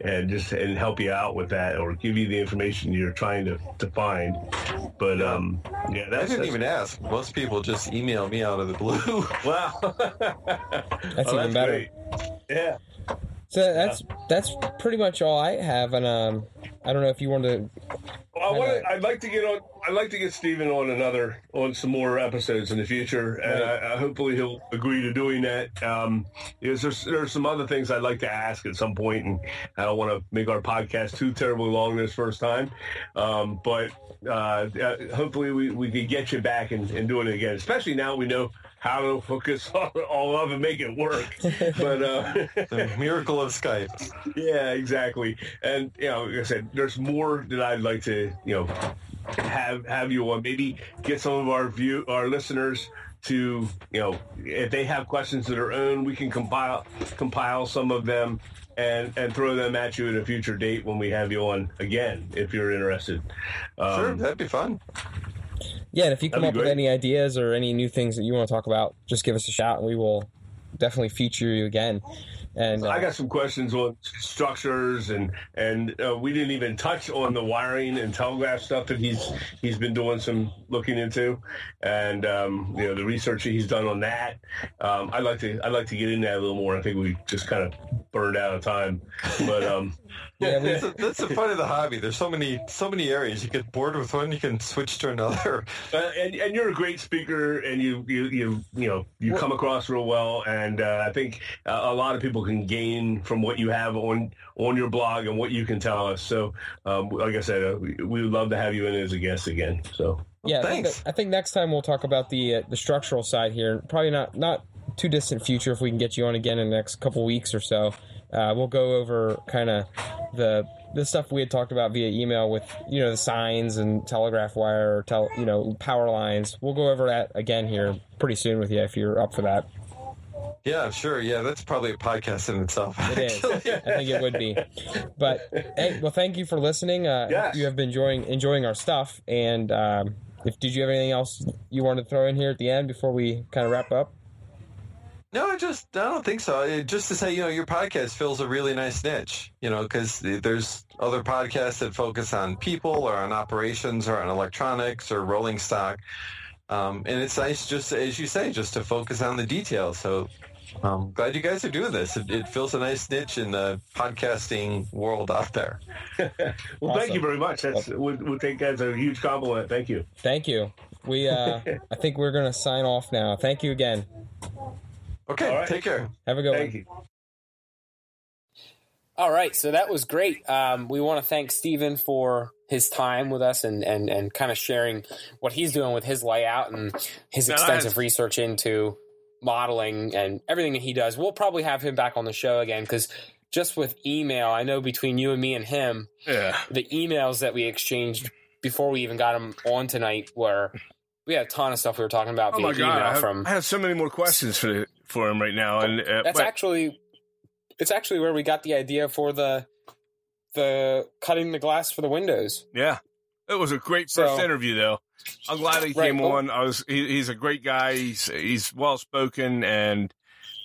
and just and help you out with that or give you the information you're trying to, to find. But um, yeah, I that's, didn't that's even ask. Most people just email me out of the blue. wow. That's Oh, even better. great. Yeah. So that's that's pretty much all I have, and um, I don't know if you want to. I want I'd like to get on. I'd like to get Steven on another on some more episodes in the future, and I, I hopefully he'll agree to doing that. Um, there's there's some other things I'd like to ask at some point, and I don't want to make our podcast too terribly long this first time. Um, but uh, uh, hopefully we, we can get you back and, and doing it again, especially now we know how to hook us all, all up and make it work. but uh, The miracle of Skype. yeah, exactly. And you know, like I said, there's more that I'd like to you know have have you on. Maybe get some of our view our listeners to you know if they have questions of their own, we can compile compile some of them. And, and throw them at you at a future date when we have you on again, if you're interested. Um, Sure, that'd be fun. Yeah, and if you come up be with any ideas or any new things that you want to talk about, just give us a shout, and we will definitely feature you again. And uh, I got some questions on structures and and uh, we didn't even touch on the wiring and telegraph stuff that he's he's been doing some looking into, and um, you know the research that he's done on that. Um, I'd like to I'd like to get into that a little more. I think we just kind of burned out of time, but um, Yeah, we- that's, the, that's the fun of the hobby. There's so many so many areas. You get bored with one, you can switch to another. Uh, and, and you're a great speaker, and you you you you know you come across real well, and uh, I think uh, a lot of people can gain from what you have on on your blog and what you can tell us. So, um, like I said, uh, we, we would love to have you in as a guest again. So, yeah, I think, that- I think next time we'll talk about the uh, the structural side here. Probably not not too distant future if we can get you on again in the next couple weeks or so. Uh, we'll go over kind of the the stuff we had talked about via email with you know the signs and telegraph wire or tel, you know power lines. We'll go over that again here pretty soon with you if you're up for that. Yeah, sure. Yeah, that's probably a podcast in itself. It is. I think it would be. But hey, well, thank you for listening. Uh, Yes. You have been enjoying enjoying our stuff. And um, if did you have anything else you wanted to throw in here at the end before we kind of wrap up? No, I just I don't think so. It- just to say, you know, your podcast fills a really nice niche. You know, because there's other podcasts that focus on people or on operations or on electronics or rolling stock, um, and it's nice just as you say, just to focus on the details. So. I'm glad you guys are doing this. It, it fills a nice niche in the podcasting world out there. well, Awesome. thank you very much. That's we we take that as a huge compliment. Thank you. Thank you. We uh, I think we're gonna sign off now. Thank you again. Okay, All right. take care. Have a good Thank one. you. All right, so that was great. Um, we want to thank Steven for his time with us and, and, and kind of sharing what he's doing with his layout and his Yeah, extensive nice. research into modeling and everything that he does. We'll probably have him back on the show again because just with email, I know between you and me and him, Yeah. the emails that we exchanged before we even got him on tonight were we had a ton of stuff we were talking about Oh via god, I email have, from I have so many more questions for for him right now, and uh, that's but- actually it's actually where we got the idea for the the cutting the glass for the windows. yeah, it was a great first So- interview though. I'm glad he Right, came well- on. I was he, he's a great guy. He's he's well spoken and.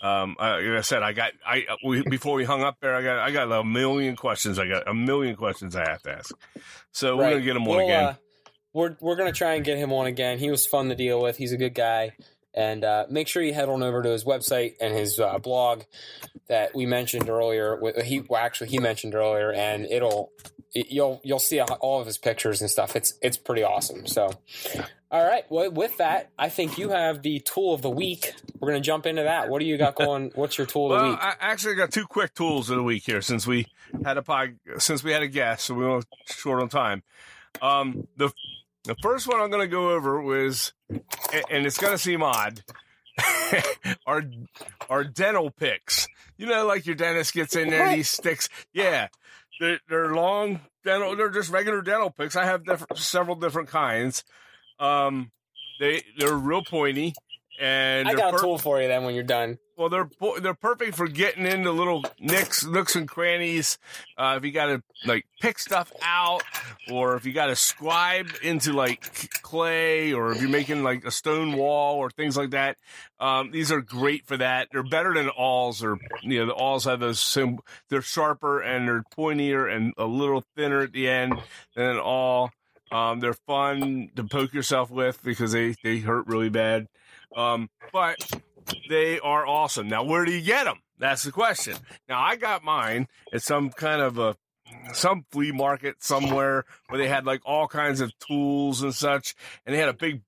Um, I, like I said, I got I we, before we hung up there. I got I got a million questions. I got a million questions I have to ask. So we're gonna get him on We'll, again. uh, we're we're gonna try and get him on again. He was fun to deal with. He's a good guy. And uh, make sure you head on over to his website and his uh, blog that we mentioned earlier. He well, actually he mentioned earlier, and it'll it, you'll you'll see all of his pictures and stuff. It's it's pretty awesome. So, all right. Well, with that, I think you have the tool of the week. We're gonna jump into that. What do you got going? What's your tool of the Well, week? I actually got two quick tools of the week here since we had a pod, since we had a guest, so we were short on time. Um, the the first one I'm going to go over was, and it's going to seem odd, our our dental picks. You know, like your dentist gets in there, and he sticks. Yeah, they're, they're long dental. They're just regular dental picks. I have different, several different kinds. Um, they they're real pointy, and I got a per- tool for you then when you're done. Well, they're they're perfect for getting into little nicks, nooks and crannies. Uh, if you got to like pick stuff out, or if you got to scribe into like clay, or if you're making like a stone wall or things like that, um, these are great for that. They're better than awls, or you know the awls have those. They're sharper and they're pointier and a little thinner at the end than an awl. Um, they're fun to poke yourself with because they they hurt really bad. Um, but they are awesome. Now, where do you get them? That's the question. Now, I got mine at some kind of a some flea market somewhere where they had like all kinds of tools and such, and they had a big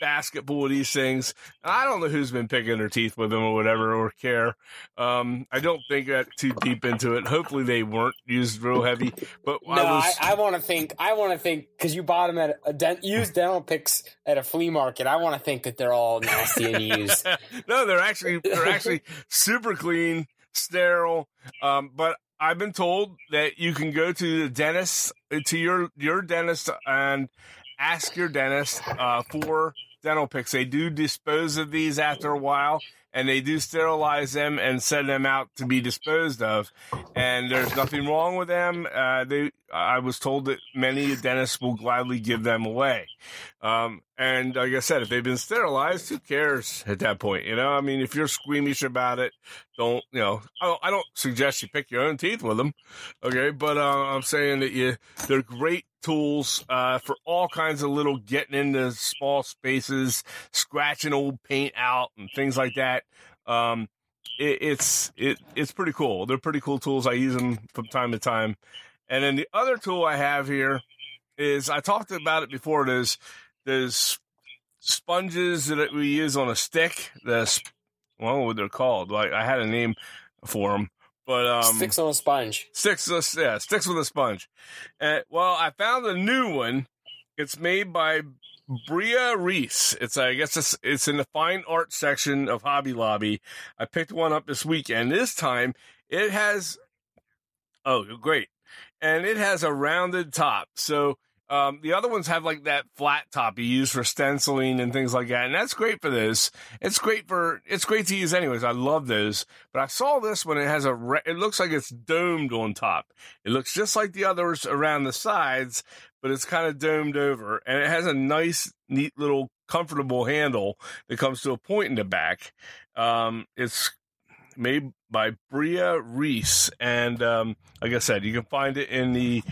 basket full of these things. I don't know who's been picking their teeth with them or whatever or care. Um, I don't think that too deep into it. Hopefully they weren't used real heavy, but No, I I. I, want to think. I want to think because you bought them at a dent, used dental picks at a flea market. I want to think that they're all nasty and used. no, they're actually they're actually super clean, sterile. Um, but I've been told that you can go to the dentist to your your dentist and ask your dentist uh, for dental picks. They do dispose of these after a while. And they do sterilize them and send them out to be disposed of, and there's nothing wrong with them. Uh, they, I was told that many dentists will gladly give them away. Um, and like I said, if they've been sterilized, who cares at that point? You know, I mean, if you're squeamish about it, don't, you know, I don't, I don't suggest you pick your own teeth with them. Okay. But, uh, I'm saying that you, they're great tools, uh, for all kinds of little getting into small spaces, scratching old paint out and things like that. Um, it, it's, it, it's pretty cool. They're pretty cool tools. I use them from time to time. And then the other tool I have here is I talked about it before. There's, there's sponges that we use on a stick. That's well, what they're called? Like I had a name for them, but um, Sticks on a sponge. sticks, with- yeah, sticks with a sponge. Uh, well, I found a new one. It's made by Brea Reese. It's I guess it's it's in the fine art section of Hobby Lobby. I picked one up this weekend. This time it has oh great, and it has a rounded top. So um, the other ones have like that flat top you use for stenciling and things like that, and that's great for this. It's great for it's great to use anyways. I love those. But I saw this one. It has a re- it looks like it's domed on top. It looks just like the others around the sides, but it's kind of domed over, and it has a nice, neat little comfortable handle that comes to a point in the back. Um, it's made by Brea Reese, and um, like I said, you can find it in the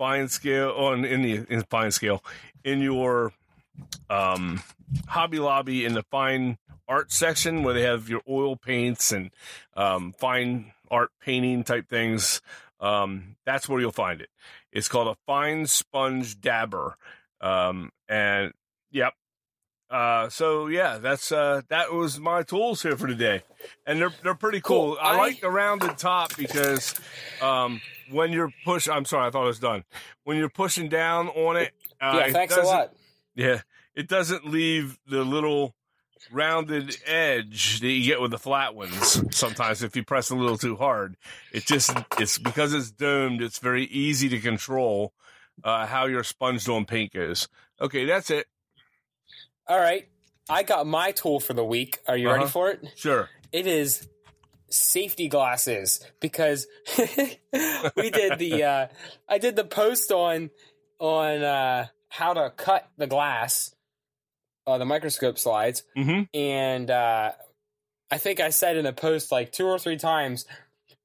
fine scale on in the in fine scale in your um, Hobby Lobby in the fine art section where they have your oil paints and um, fine art painting type things. Um, that's where you'll find it. It's called a fine sponge dabber, um, and yep. Uh, so yeah, that's uh, that was my tools here for today, and they're they're pretty cool. Cool. I, I- like the rounded top because um, when you're push, I'm sorry, I thought it was done. When you're pushing down on it, uh, yeah, it thanks a lot. yeah, it doesn't leave the little rounded edge that you get with the flat ones. Sometimes if you press a little too hard, it just it's because it's domed. It's very easy to control uh, how your sponge on paint goes. Okay, that's it. All right, I got my tool for the week. Are you ready Uh-huh. for it? Sure. It is safety glasses because we did the uh, I did the post on on uh, how to cut the glass, uh, the microscope slides, Mm-hmm. and uh, I think I said in the post like two or three times,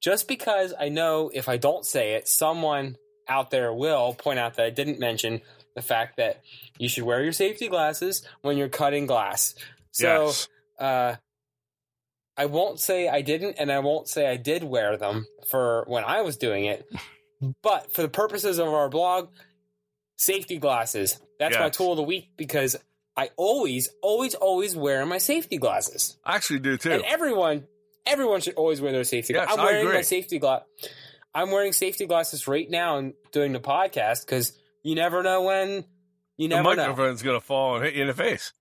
just because I know if I don't say it, someone out there will point out that I didn't mention the fact that you should wear your safety glasses when you're cutting glass. So yes. uh, I won't say I didn't, and I won't say I did wear them for when I was doing it. But for the purposes of our blog, safety glasses. That's my Yes. tool of the week because I always, always, always wear my safety glasses. I actually do too. And everyone, everyone should always wear their safety. Yes, I'm I wearing my safety glass. I'm wearing safety glasses right now and doing the podcast because you never know when. You the never know. microphone's gonna fall and hit you in the face.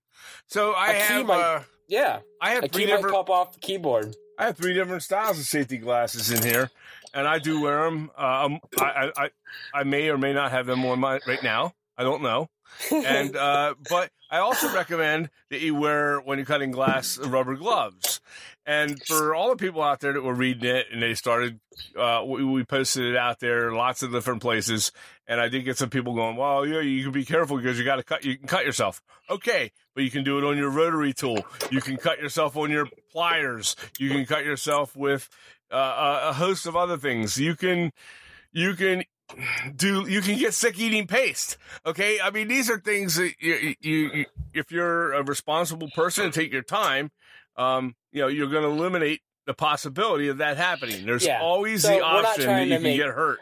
So I key have might- uh, Yeah, I have a three key might different pop off the keyboard. I have three different styles of safety glasses in here, and I do wear them. Um, I, I, I, I may or may not have them on my right now. I don't know. And uh, but I also recommend that you wear when you're cutting glass rubber gloves. And for all the people out there that were reading it and they started, uh, we, we posted it out there, lots of different places. And I did get some people going, well, yeah, you can be careful because you got to cut, you can cut yourself. Okay. But you can do it on your rotary tool. You can cut yourself on your pliers. You can cut yourself with uh, a- host of other things. You can, you can do, you can get sick eating paste. Okay. I mean, these are things that you, you, you if you're a responsible person and take your time, um, you know, you're going to eliminate the possibility of that happening. There's Yeah. always So the option that you can make- get hurt.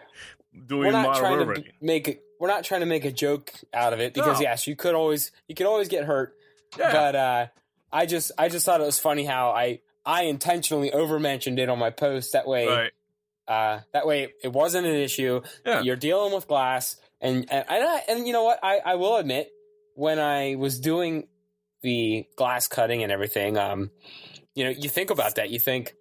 Doing we're not trying to make. We're not trying to make a joke out of it because No. yes, you could always you could always get hurt. Yeah. But uh, I just I just thought it was funny how I I intentionally over mentioned it on my post. That way, right. uh, that way it wasn't an issue. Yeah. You're dealing with glass, and and and, I, and you know what? I I will admit when I was doing the glass cutting and everything, um, you know, you think about that. You think,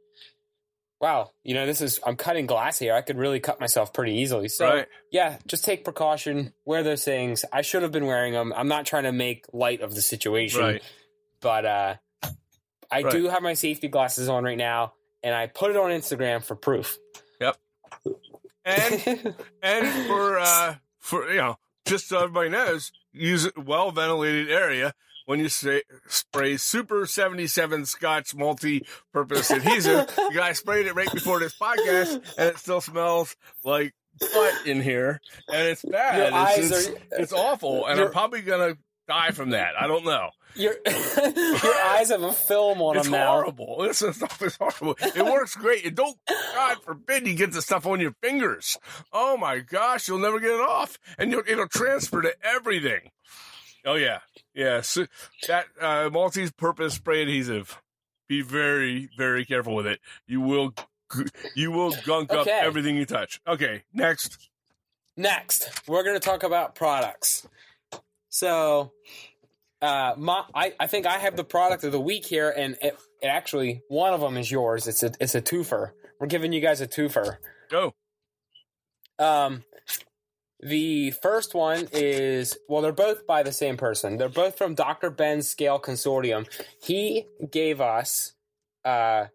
wow, you know, this is I'm cutting glass here. I could really cut myself pretty easily. So right. yeah, just take precaution. Wear those things. I should have been wearing them. I'm not trying to make light of the situation, Right. but uh, I Right. do have my safety glasses on right now, and I put it on Instagram for proof. Yep. And and for uh for you know just so everybody knows, use a well ventilated area when you say, spray Super 77 Scotch multi purpose adhesive. the guy sprayed it right before this podcast, and it still smells like butt in here, and it's bad. It's, it's, are- it's awful, and I'm probably gonna die from that. I don't know. your your eyes have a film on It's them now. horrible. This stuff is horrible. It works great. And don't, God forbid, you get the stuff on your fingers. Oh my gosh, you'll never get it off, and you'll, it'll transfer to everything. Oh yeah, yeah. So that uh, multi-purpose spray adhesive. Be very, very careful with it. You will, you will gunk up everything you touch. Okay, next. Next, we're going to talk about products. So, uh, my I, I think I have the product of the week here, and it, it actually one of them is yours. It's a it's a twofer. We're giving you guys a twofer. Go. Um, the first one is well, they're both by the same person. They're both from Dr. Ben's Scale Consortium. He gave us uh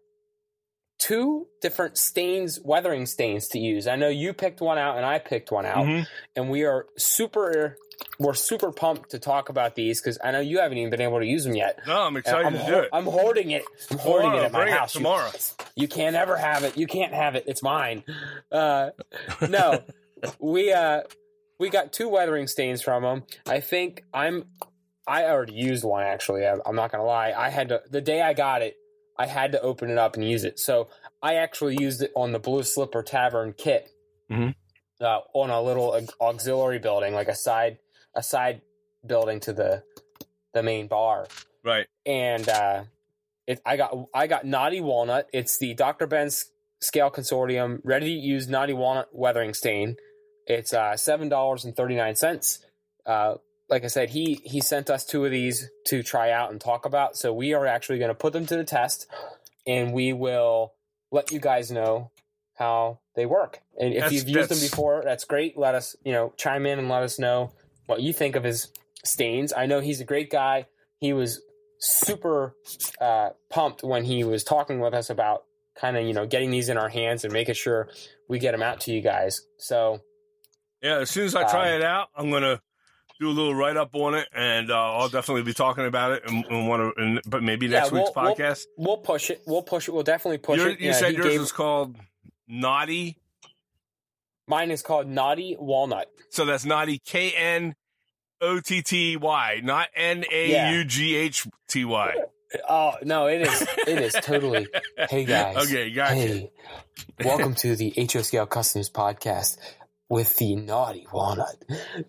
two different stains, weathering stains to use. I know you picked one out and I picked one out, Mhm. and we are super we're super pumped to talk about these because I know you haven't even been able to use them yet. No, I'm excited I'm, to do it. I'm hoarding it. I'm hoarding Tomorrow, it at my house. You- tomorrow. you can't ever have it. You can't have it. It's mine. Uh, no, we uh, we got two weathering stains from them. I think I'm. I already used one actually. I, I'm not gonna lie. I had to the day I got it. I had to open it up and use it. So I actually used it on the Blue Slipper Tavern kit, Mhm. uh, on a little auxiliary building, like a side a side building to the the main bar Right. and uh, it, I got I got Knotty Walnut. It's the Dr. Ben's Scale Consortium ready to use Knotty Walnut weathering stain. It's uh, seven dollars and thirty nine cents. Uh, like I said, he he sent us two of these to try out and talk about. So we are actually going to put them to the test, and we will let you guys know how they work. And if That's- you've used them before, that's great. Let us you know chime in and let us know what you think of his stains. I know he's a great guy. He was super uh, pumped when he was talking with us about kind of you know getting these in our hands and making sure we get them out to you guys. So Yeah, as soon as I try Um, it out, I'm gonna do a little write up on it, and uh, I'll definitely be talking about it. And, and want to, and, but maybe next week's we'll- we'll podcast. we'll push it. We'll push it. We'll definitely push Your- it. you Yeah, said yours gave- was called Naughty, mine is called Knotty Walnut. so that's Naughty K N O T T Y, not N A U G H T Y. Oh no, it is. It is totally. Hey guys. Okay, gotcha. Hey, welcome to the HO Scale Customs podcast with the Naughty Walnut.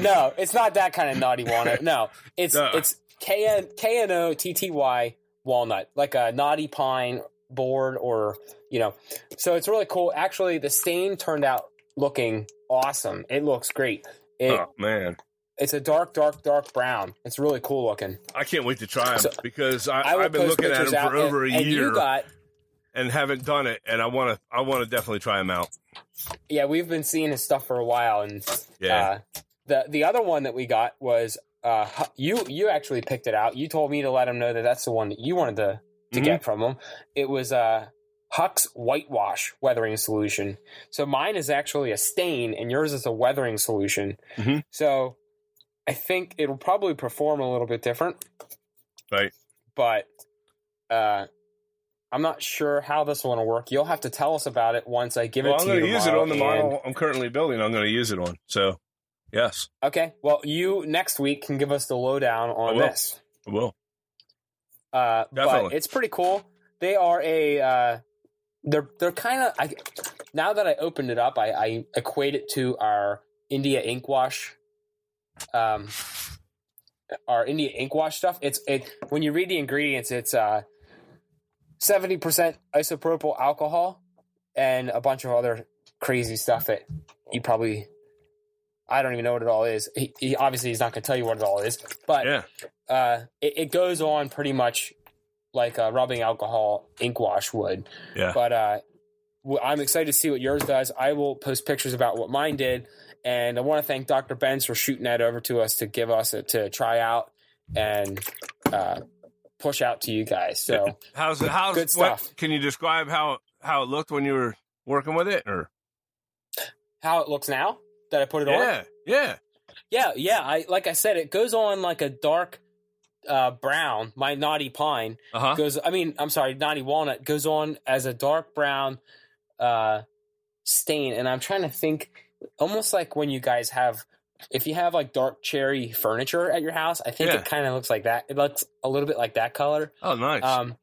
no, it's not that kind of knotty walnut. No, it's No. it's K N K N O T T Y walnut, like a naughty pine board, or you know. So it's really cool. Actually, the stain turned out looking awesome. It looks great. It, oh man, It's a dark, dark, dark brown. It's really cool looking. I can't wait to try them So, because I, I've been looking at them for over a and year you got and haven't done it, and I want to. I want to definitely try them out. yeah, we've been seeing his stuff for a while, and Yeah. uh, the the other one that we got was uh, you you actually picked it out. You told me to let him know that that's the one that you wanted to to Mhm. get from him. It was uh, Huck's whitewash weathering solution. So mine is actually a stain, and yours is a weathering solution. Mhm. So I think it'll probably perform a little bit different, Right. but uh, I'm not sure how this one will work. You'll have to tell us about it once I give Well, it I'm to you. going to use it on the model I'm currently building. I'm going to use it on. So, yes, Okay. Well, you next week can give us the lowdown on will. this. I will. Uh, but Definitely. it's pretty cool. They are a uh, they're they're kind of I now that I opened it up, I, I equate it to our India ink wash. Um, our India ink wash stuff. It's it when you read the ingredients, it's uh seventy percent isopropyl alcohol and a bunch of other crazy stuff that you probably I don't even know what it all is. He, he obviously he's not going to tell you what it all is, but Yeah. uh, it, it goes on pretty much like uh, rubbing alcohol ink wash would. Yeah. But uh, I'm excited to see what yours does. I will post pictures about what mine did, and I want to thank Dr. Ben's for shooting that over to us to give us it to try out and uh, push out to you guys. So How's it? How's Good what- stuff. can you describe how how it looked when you were working with it? Or how it looks now that I put it on. yeah, yeah, Yeah, yeah. I like I said, it goes on like a dark uh, brown. My knotty pine uh huh. goes. I mean, I'm sorry, Knotty Walnut goes on as a dark brown uh, stain, and I'm trying to think, almost like when you guys have, if you have like dark cherry furniture at your house, I think Yeah. it kind of looks like that. It looks a little bit like that color. Oh, nice. Um,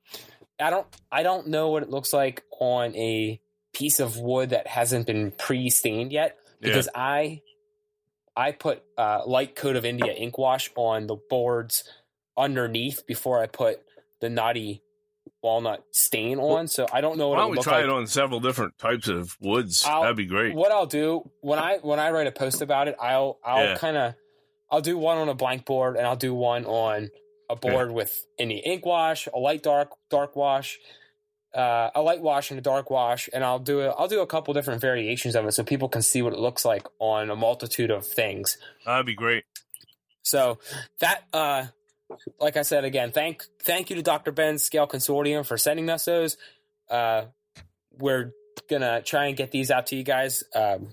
I don't, I don't know what it looks like on a piece of wood that hasn't been pre-stained yet Yeah. because I I put uh, light coat of India ink wash on the boards underneath before I put the Knotty walnut stain on. So I don't know what Why it don't we try like. it on several different types of woods? I'll- That'd be great. What I'll do when I when I write a post about it, I'll I'll Yeah. kind of I'll do one on a blank board and I'll do one on a board with any ink wash, a light dark dark wash, uh, a light wash and a dark wash, and I'll do a, I'll do a couple different variations of it so people can see what it looks like on a multitude of things. That'd be great. So that, uh, like I said again, thank thank you to Dr. Ben's Scale Consortium for sending us those. Uh, we're gonna try and get these out to you guys. Um,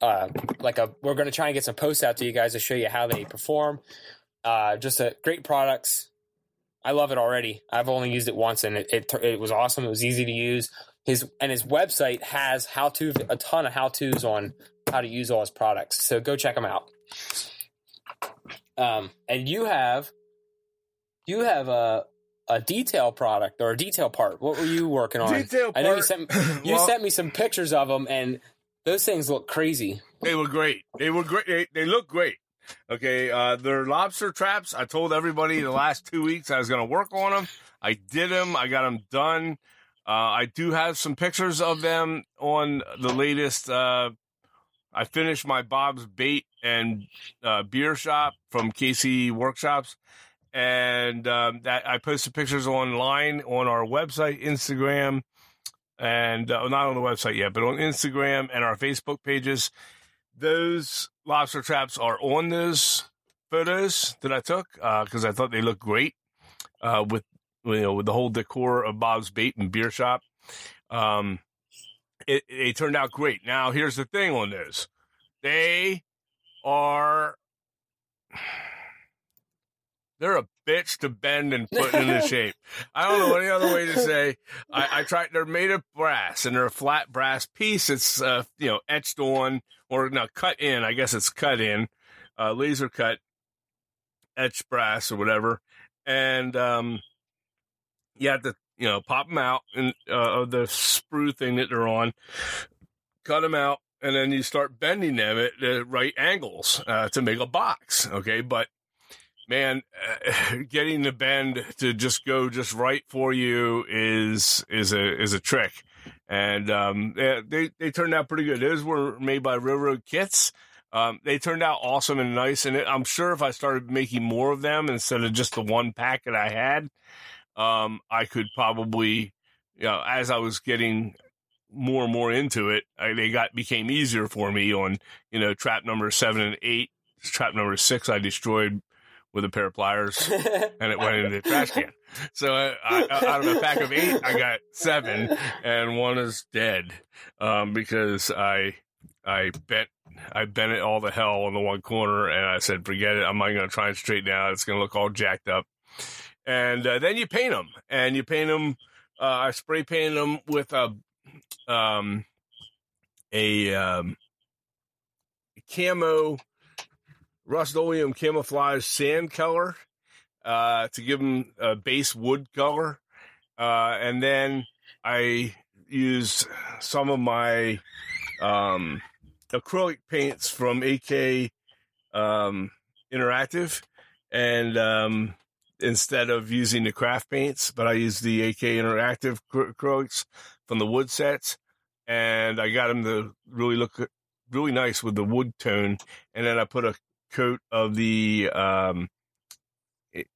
uh, like a, we're gonna try and get some posts out to you guys to show you how they perform. Uh, just a great products. I love it already. I've only used it once and it, it it was awesome. It was easy to use. His and his website has how to a ton of how tos on how to use all his products. So go check them out. Um, and you have you have a a detail product or a detail part. What were you working on? Detail I know you sent you Well- sent me some pictures of them, and those things look crazy. They were great. They were great. They, they look great. Okay, uh, they're lobster traps. I told everybody the last two weeks I was going to work on them. I did them. I got them done. Uh, I do have some pictures of them on the latest. Uh, I finished my Bob's Bait and uh, Beer Shop from KC's Workshop, and um, that I posted pictures online on our website, Instagram, and uh, not on the website yet, but on Instagram and our Facebook pages those lobster traps are on those photos that I took because I thought they looked great uh, with you know with the whole decor of Bob's Bait and Beer Shop. Um, it, it turned out great. Now here's the thing on this they are they're a bitch to bend and put into shape. I don't know any other way to say. I, I tried. They're made of brass, and they're a flat brass piece. It's uh, you know etched on or no cut in. I guess it's cut in, uh, laser cut, etched brass or whatever. And um, you have to you know pop them out and uh, of the sprue thing that they're on, cut them out, and then you start bending them at the right angles uh, to make a box. Okay, but man, uh, getting the bend to just go just right for you is is a is a trick. And um, they, they they turned out pretty good. Those were made by Railroad Kits. Um, they turned out awesome and nice. And it, I'm sure if I started making more of them instead of just the one pack that I had, um, I could probably, you know, as I was getting more and more into it, I, they got became easier for me on you know trap number seven and eight. Trap number six I destroyed with a pair of pliers and it went into the trash can. So I, I, out of a pack of eight, I got seven, and one is dead um, because I I bent I bent it all the hell on the one corner, and I said, "Forget it. I'm not going to try and straighten it out. It's going to look all jacked up." And uh, then you paint them, and you paint them. Uh, I spray painted them with a um a um camo Rust-Oleum camouflage sand color uh, to give them a base wood color. Uh, and then I used some of my um, acrylic paints from AK um, Interactive, and um, instead of using the craft paints, but I used the AK Interactive acrylics from the wood sets, and I got them to really look really nice with the wood tone, and then I put a coat of the um,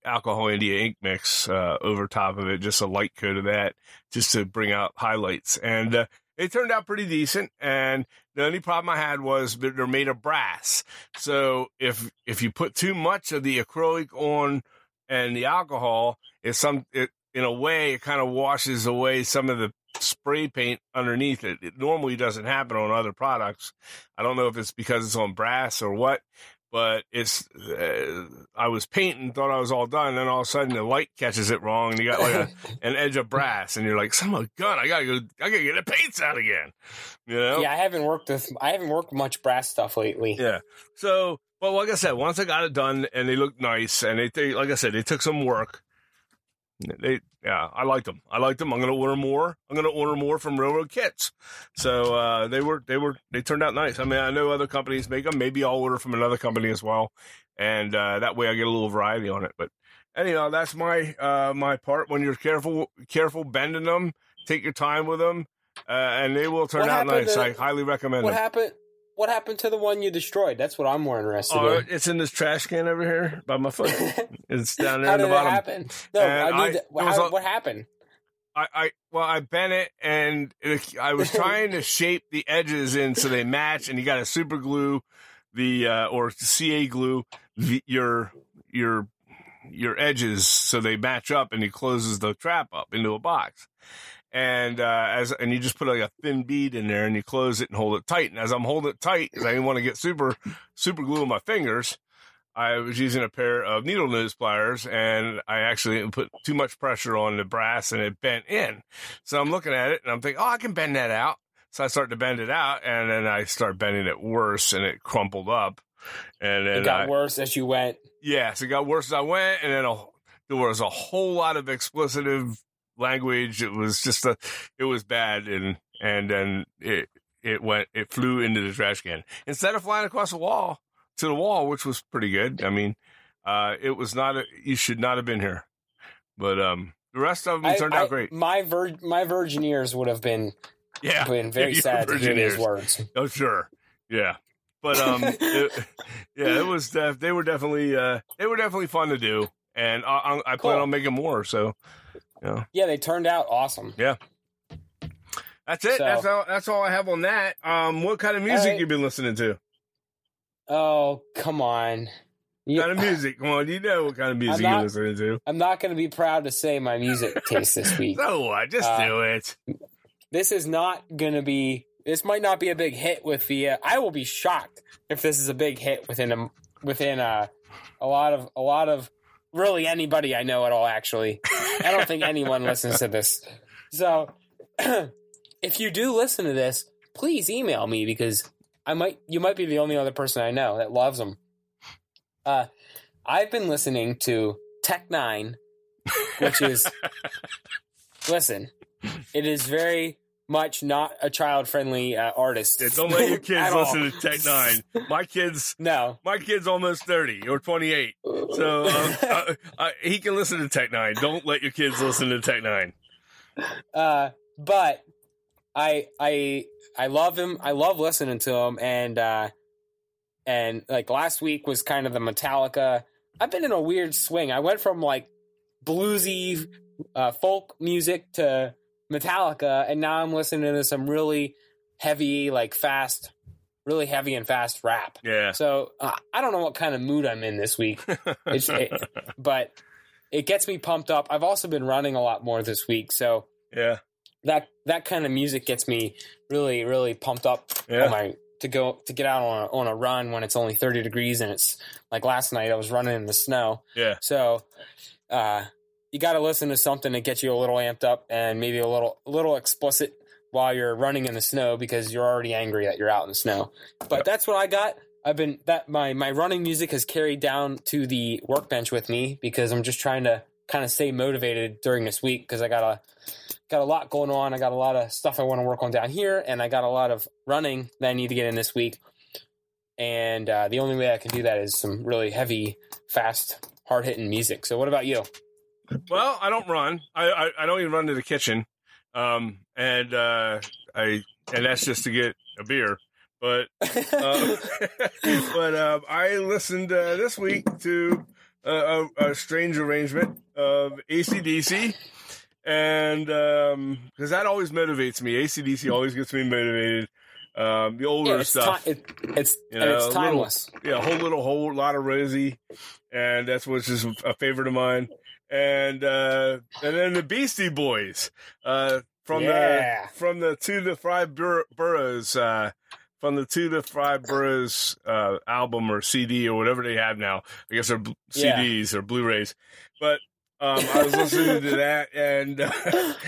alcohol India ink mix uh, over top of it, just a light coat of that, just to bring out highlights. And uh, it turned out pretty decent. And the only problem I had was they're made of brass. So if if you put too much of the acrylic on and the alcohol, is some it, in a way it kind of washes away some of the spray paint underneath it. It normally doesn't happen on other products. I don't know if it's because it's on brass or what, but it's uh, I was painting, thought I was all done, and then all of a sudden the light catches it wrong, and you got like a, an edge of brass, and you're like, "Son of a gun, I gotta go, I gotta get the paints out again." You know? Yeah, I haven't worked with I haven't worked much brass stuff lately. Yeah. So, well, like I said, once I got it done and they looked nice, and they, they like I said, they took some work. They, yeah, I liked them. I liked them. I'm gonna order more. I'm gonna order more from Railroad Kits. So uh, they were, they were, they turned out nice. I mean, I know other companies make them. Maybe I'll order from another company as well, and uh, that way I get a little variety on it. But anyhow, that's my uh, my part. When you're careful, careful bending them, take your time with them, uh, and they will turn What out nice. to- I highly recommend it. What them. happened? What happened to the one you destroyed? That's what I'm more interested Oh, in. it's in this trash can over here by my foot. It's down there How in the bottom. happen? No, And I I- to, how, a- what happened? I, I well, I bent it and it, I was trying to shape the edges in so they match, and you got to super glue the uh, or CA glue the, your your your edges so they match up, and it closes the trap up into a box. And uh, as and you just put like a thin bead in there, and you close it and hold it tight. And as I'm holding it tight, because I didn't want to get super super glue on my fingers, I was using a pair of needle nose pliers and I actually put too much pressure on the brass and it bent in. So I'm looking at it and I'm thinking, oh, I can bend that out. So I start to bend it out and then I start bending it worse and it crumpled up. And then It got I, worse as you went. yes, it got worse as I went. And then a, there was a whole lot of explicitive language. It was just a, it was bad. And, and then it, it went, it flew into the trash can instead of flying across the wall to the wall, which was pretty good. I mean, uh, it was not, a, you should not have been here, but, um, the rest of them I- turned I- out great. My vir- my virgin ears would have been Yeah. been very sad to hear those words. Oh, sure. Yeah. But, um, it, yeah, it was, def- they were definitely, uh, they were definitely fun to do. And I, I, I plan on making more. So Yeah, they turned out awesome. Yeah. That's it. So- that's all, that's all I have on that. Um, what kind of music right. you been listening to? Oh come on! What kind of music? Come on. You know what kind of music not- you're listening to. I'm not going to be proud to say my music taste this week. So I Just Uh, do it. This is not going to be. This might not be a big hit with the. Uh, I will be shocked if this is a big hit within a within a a lot of a lot of really anybody I know at all. Actually, I don't think anyone listens to this. So, if you do listen to this, please email me because I might you might be the only other person I know that loves them. Uh, I've been listening to Tech N9ne, which is listen, it is very much not a child friendly uh, artist. Yeah, don't let your kids at all. listen to Tech N9ne. My kids, No, my kid's almost thirty or twenty eight, so uh, uh, uh, he can listen to Tech N9ne. Don't let your kids listen to Tech N9ne. uh, but I I I love him. I love listening to him, and uh, and like last week was kind of the Metallica. I've been in a weird swing. I went from like bluesy uh, folk music to Metallica, and now I'm listening to some really heavy, like fast, really heavy and fast rap. Yeah, So uh, I don't know what kind of mood I'm in this week. It's, it, but it gets me pumped up. I've also been running a lot more this week, so yeah, that that kind of music gets me really really pumped up Yeah. my to go to get out on a, on a run when it's only 30 degrees and it's like last night I was running in the snow. yeah. So uh you got to listen to something to get you a little amped up and maybe a little a little explicit while you're running in the snow because you're already angry that you're out in the snow. But that's what I got. I've been that my my running music has carried down to the workbench with me because I'm just trying to kind of stay motivated during this week because I got a got a lot going on. I got a lot of stuff I want to work on down here, and I got a lot of running that I need to get in this week. And uh, the only way I can do that is some really heavy, fast, hard hitting music. So, what about you? Well, I don't run. I, I, I don't even run to the kitchen. Um, and uh, I and that's just to get a beer. But uh, but um, I listened uh, this week to a, a, a strange arrangement of AC/DC. And because that always motivates me, AC/DC always gets me motivated. Um, the older yeah, it's, stuff, ti- it, it's, You know, it's little- timeless. yeah, a whole little whole lot of Rosie, and that's what's just a favorite of mine. And uh, and then the Beastie Boys, uh, from Yeah. the from the To the Five Bur- Boroughs, uh, from the To the Five Boroughs uh, album or CD or whatever they have now. I guess they're bl- Yeah. CDs or Blu-rays, but. Um, I was listening to that and uh,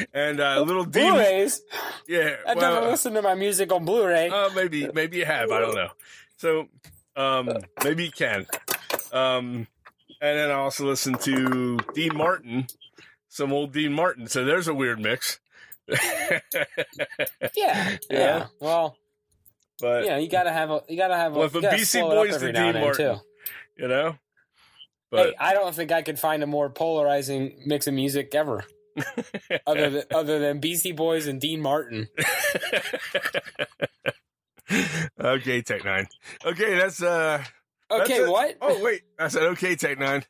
and uh, little Dean, Blu-rays. yeah. I've well, never listened to my music on Blu-ray. uh, maybe, maybe you have. I don't know. So, um, maybe you can. Um, and then I also listened to Dean Martin, some old Dean Martin. So there's a weird mix. yeah, yeah. Yeah. Well, but you know, you gotta have a, you gotta have a, Well, from Beastie slow it up Boys to every now and Dean then, Martin. too. you know, but hey, I don't think I could find a more polarizing mix of music ever, other than other than Beastie Boys and Dean Martin. okay, Tech N9ne. Okay, that's uh. Okay, what? Oh wait, I said okay, Tech N9ne.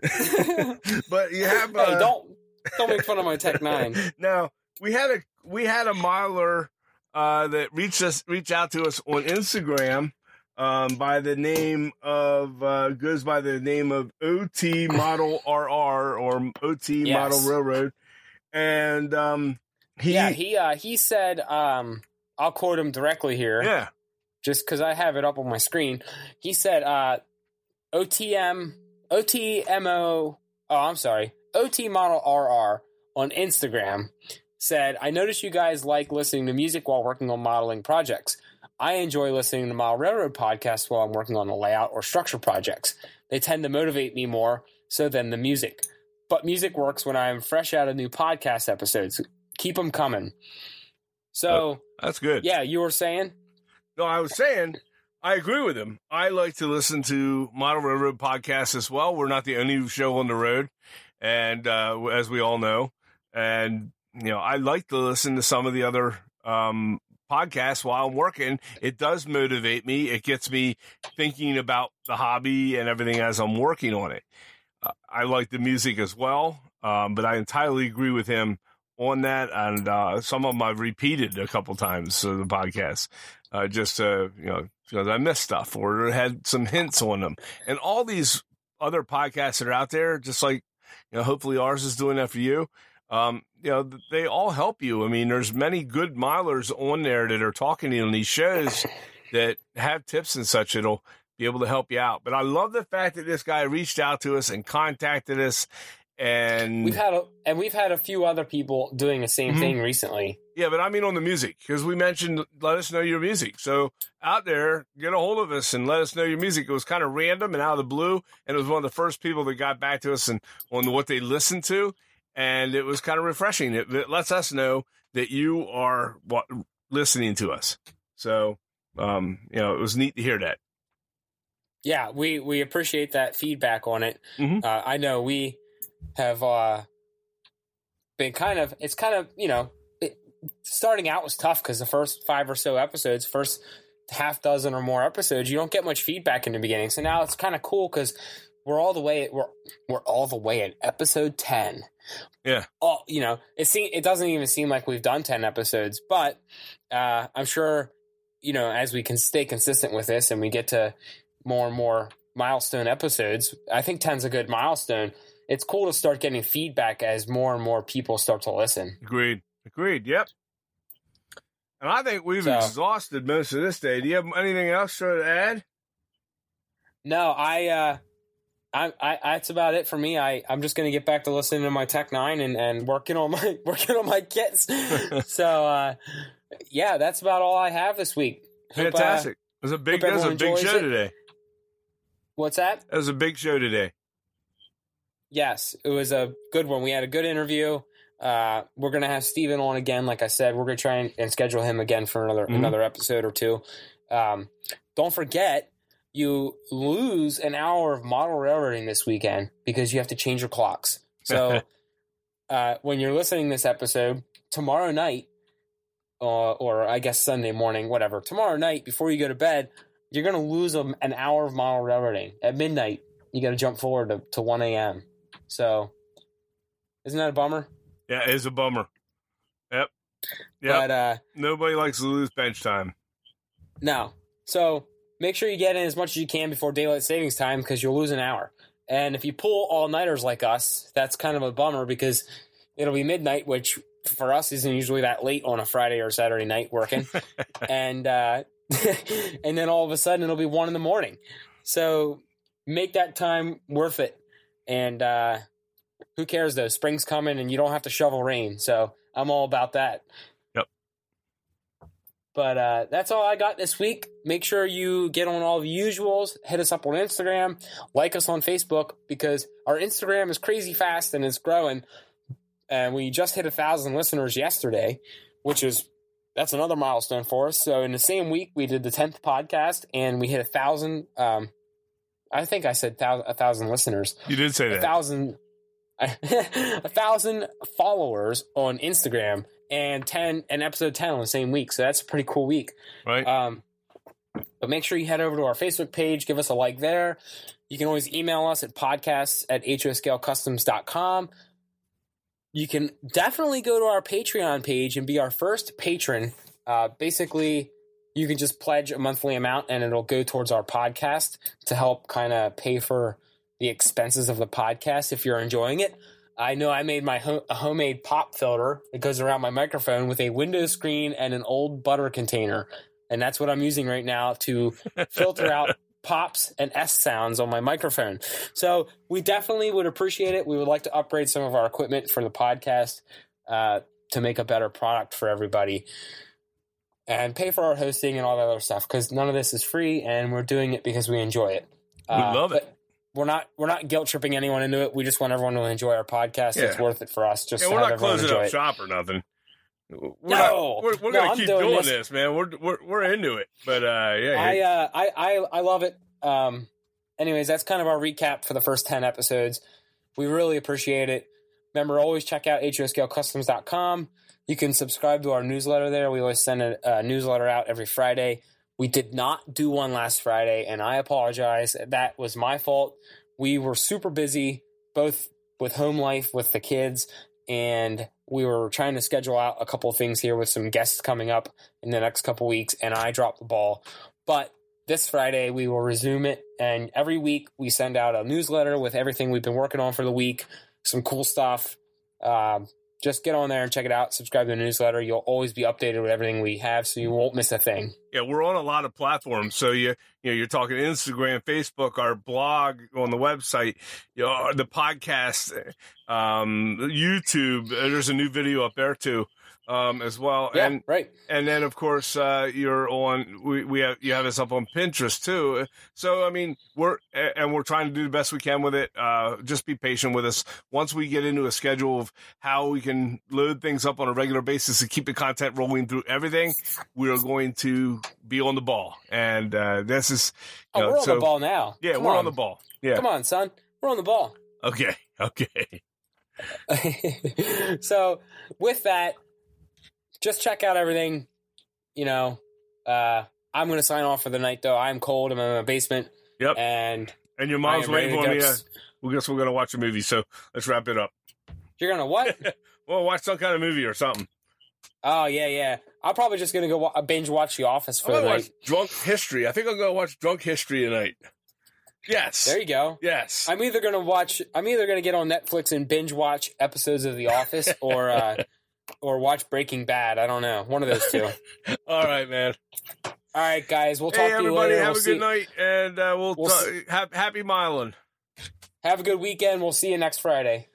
But you have uh, don't don't make fun of my Tech N9ne. now we had a we had a miler uh, that reached us reached out to us on Instagram um, by the name of uh, goes by the name of OT Model RR or OT Yes. Model Railroad, and um, he yeah, he uh, he said, um, I'll quote him directly here. yeah just because I have it up on my screen. He said, uh, OTM, OTMO, oh, I'm sorry, OT Model RR on Instagram said, I noticed you guys like listening to music while working on modeling projects. I enjoy listening to Model Railroad podcasts while I'm working on the layout or structure projects. They tend to motivate me more so than the music. But music works when I'm fresh out of new podcast episodes. Keep them coming. So, that's good. yeah, you were saying? No, I was saying I agree with him. I like to listen to Model Railroad podcasts as well. We're not the only show on the road, and uh, as we all know, and you know, I like to listen to some of the other um, podcasts while I'm working. It does motivate me. It gets me thinking about the hobby and everything as I'm working on it. Uh, I like the music as well, um, but I entirely agree with him on that. And uh, some of them I've repeated a couple times so the podcast uh, just uh, you know because I missed stuff or had some hints on them, and all these other podcasts that are out there, just like you know, hopefully ours is doing that for you. Um, you know, they all help you. I mean, there's many good milers on there that are talking to you on these shows that have tips and such that'll be able to help you out. But I love the fact that this guy reached out to us and contacted us, and We've had a, and we've had a few other people doing the same Mhm. thing recently. Yeah, but I mean on the music because we mentioned let us know your music. So out there, get a hold of us and let us know your music. It was kind of random and out of the blue, and it was one of the first people that got back to us and on what they listened to, and it was kind of refreshing. It, it lets us know that you are what listening to us. So um, you know, it was neat to hear that. Yeah, we we appreciate that feedback on it. Mhm. Uh, I know we have uh, been kind of it's kind of you know it, starting out was tough because the first five or so episodes, first half dozen or more episodes, you don't get much feedback in the beginning. So now it's kind of cool because we're all the way we're we're all the way at episode ten. Yeah. Oh, you know, it seem it doesn't even seem like we've done ten episodes, but uh, I'm sure you know as we can stay consistent with this and we get to more and more milestone episodes. I think 10's a good milestone. It's cool to start getting feedback as more and more people start to listen. Agreed. Agreed. Yep. And I think we've So- exhausted most of this day. Do you have anything else to add? No, I, uh, I, I, that's about it for me. I, I'm just going to get back to listening to my Tech N9ne and, and working on my, working on my kits. so, uh, yeah, that's about all I have this week. Hope, uh, Fantastic. it was a big, it was a big show it. today. what's that? It was a big show today. Yes, it was a good one. We had a good interview. Uh, we're gonna have Steven on again. Like I said, we're gonna try and, and schedule him again for another Mhm. another episode or two. Um, don't forget, you lose an hour of model railroading this weekend because you have to change your clocks. So, uh, when you're listening this episode tomorrow night, uh, or I guess Sunday morning, whatever, tomorrow night before you go to bed, you're gonna lose a, an hour of model railroading at midnight. You got to jump forward to, to 1 a.m. So, isn't that a bummer? Yeah, it's a bummer. Yep. But uh, Nobody likes to lose bench time. no. So make sure you get in as much as you can before daylight savings time because you'll lose an hour. And if you pull all nighters like us, that's kind of a bummer because it'll be midnight, which for us isn't usually that late on a Friday or Saturday night working. and uh, and then all of a sudden it'll be one in the morning. So make that time worth it. And uh, who cares though? Spring's coming and you don't have to shovel rain. So I'm all about that. Yep. But uh, that's all I got this week. Make sure you get on all the usuals. Hit us up on Instagram. Like us on Facebook because our Instagram is crazy fast and it's growing. And we just hit a thousand listeners yesterday, which is that's another milestone for us. So in the same week, we did the tenth podcast and we hit a thousand. Um, I think I said thou- a thousand listeners You did say a that. thousand a thousand followers on Instagram and 10 and episode 10 on the same week. So that's a pretty cool week. right? Um, but make sure you head over to our Facebook page, give us a like there. You can always email us at podcasts at hoscalecustoms.com. You can definitely go to our Patreon page and be our first patron. Uh, basically, you can just pledge a monthly amount and it'll go towards our podcast to help kind of pay for the expenses of the podcast if you're enjoying it. I know I made my ho- a homemade pop filter that goes around my microphone with a window screen and an old butter container. And that's what I'm using right now to filter out pops and S sounds on my microphone. So we definitely would appreciate it. We would like to upgrade some of our equipment for the podcast uh, to make a better product for everybody and pay for our hosting and all that other stuff because none of this is free and we're doing it because we enjoy it. We love it. We're not we're not guilt tripping anyone into it. We just want everyone to enjoy our podcast. It's worth it for us. Just yeah, we're not closing up it. shop or nothing. We're No! not, we're, we're No, gonna I'm keep doing doing this. this. man. We're we're we're into it. But uh, yeah, I, uh, I I I love it. Um, anyways, that's kind of our recap for the first ten episodes. We really appreciate it. Remember, always check out hoscalecustoms.com. You can subscribe to our newsletter there. We always send a, a newsletter out every Friday. We did not do one last Friday, and I apologize. That was my fault. We were super busy, both with home life with the kids, and we were trying to schedule out a couple things here with some guests coming up in the next couple weeks, and I dropped the ball. But this Friday, we will resume it, and every week we send out a newsletter with everything we've been working on for the week, some cool stuff. Um, just get on there and check it out. Subscribe to the newsletter. You'll always be updated with everything we have, so you won't miss a thing. yeah, we're on a lot of platforms. So you you know you're talking Instagram, Facebook, our blog on the website, you know, the podcast, um, YouTube. There's a new video up there too, um, as well. Yeah, and right. and then of course uh, you're on we, we have you have us up on pinterest too so i mean we're and we're trying to do the best we can with it uh, just be patient with us once we get into a schedule of how we can load things up on a regular basis to keep the content rolling through everything we're going to be on the ball and uh, this is Oh, know, we're on so- the ball now. yeah Come we're on. the ball yeah Come on, son. We're on the ball. okay okay so with that, just check out everything. You know, uh, I'm going to sign off for the night, though. I'm cold. I'm in my basement. Yep. And and your mom's waiting for me uh, we guess we're gonna watch a movie so let's wrap it up You're going to what? well watch some kind of movie or something oh, yeah, yeah. I'm probably just going to go wa- binge watch The Office for the night. Drunk History. I think I'm gonna watch Drunk History tonight. Yes. There you go. yes. I'm either going to watch, I'm either going to get on Netflix and binge watch episodes of The Office or, uh, or watch Breaking Bad. I don't know. One of those two. All right, man. All right, guys. We'll talk Hey, to you everybody, later. have We'll a good see- night, and uh, we'll, we'll ta- see- have happy miling. Have a good weekend. We'll see you next Friday.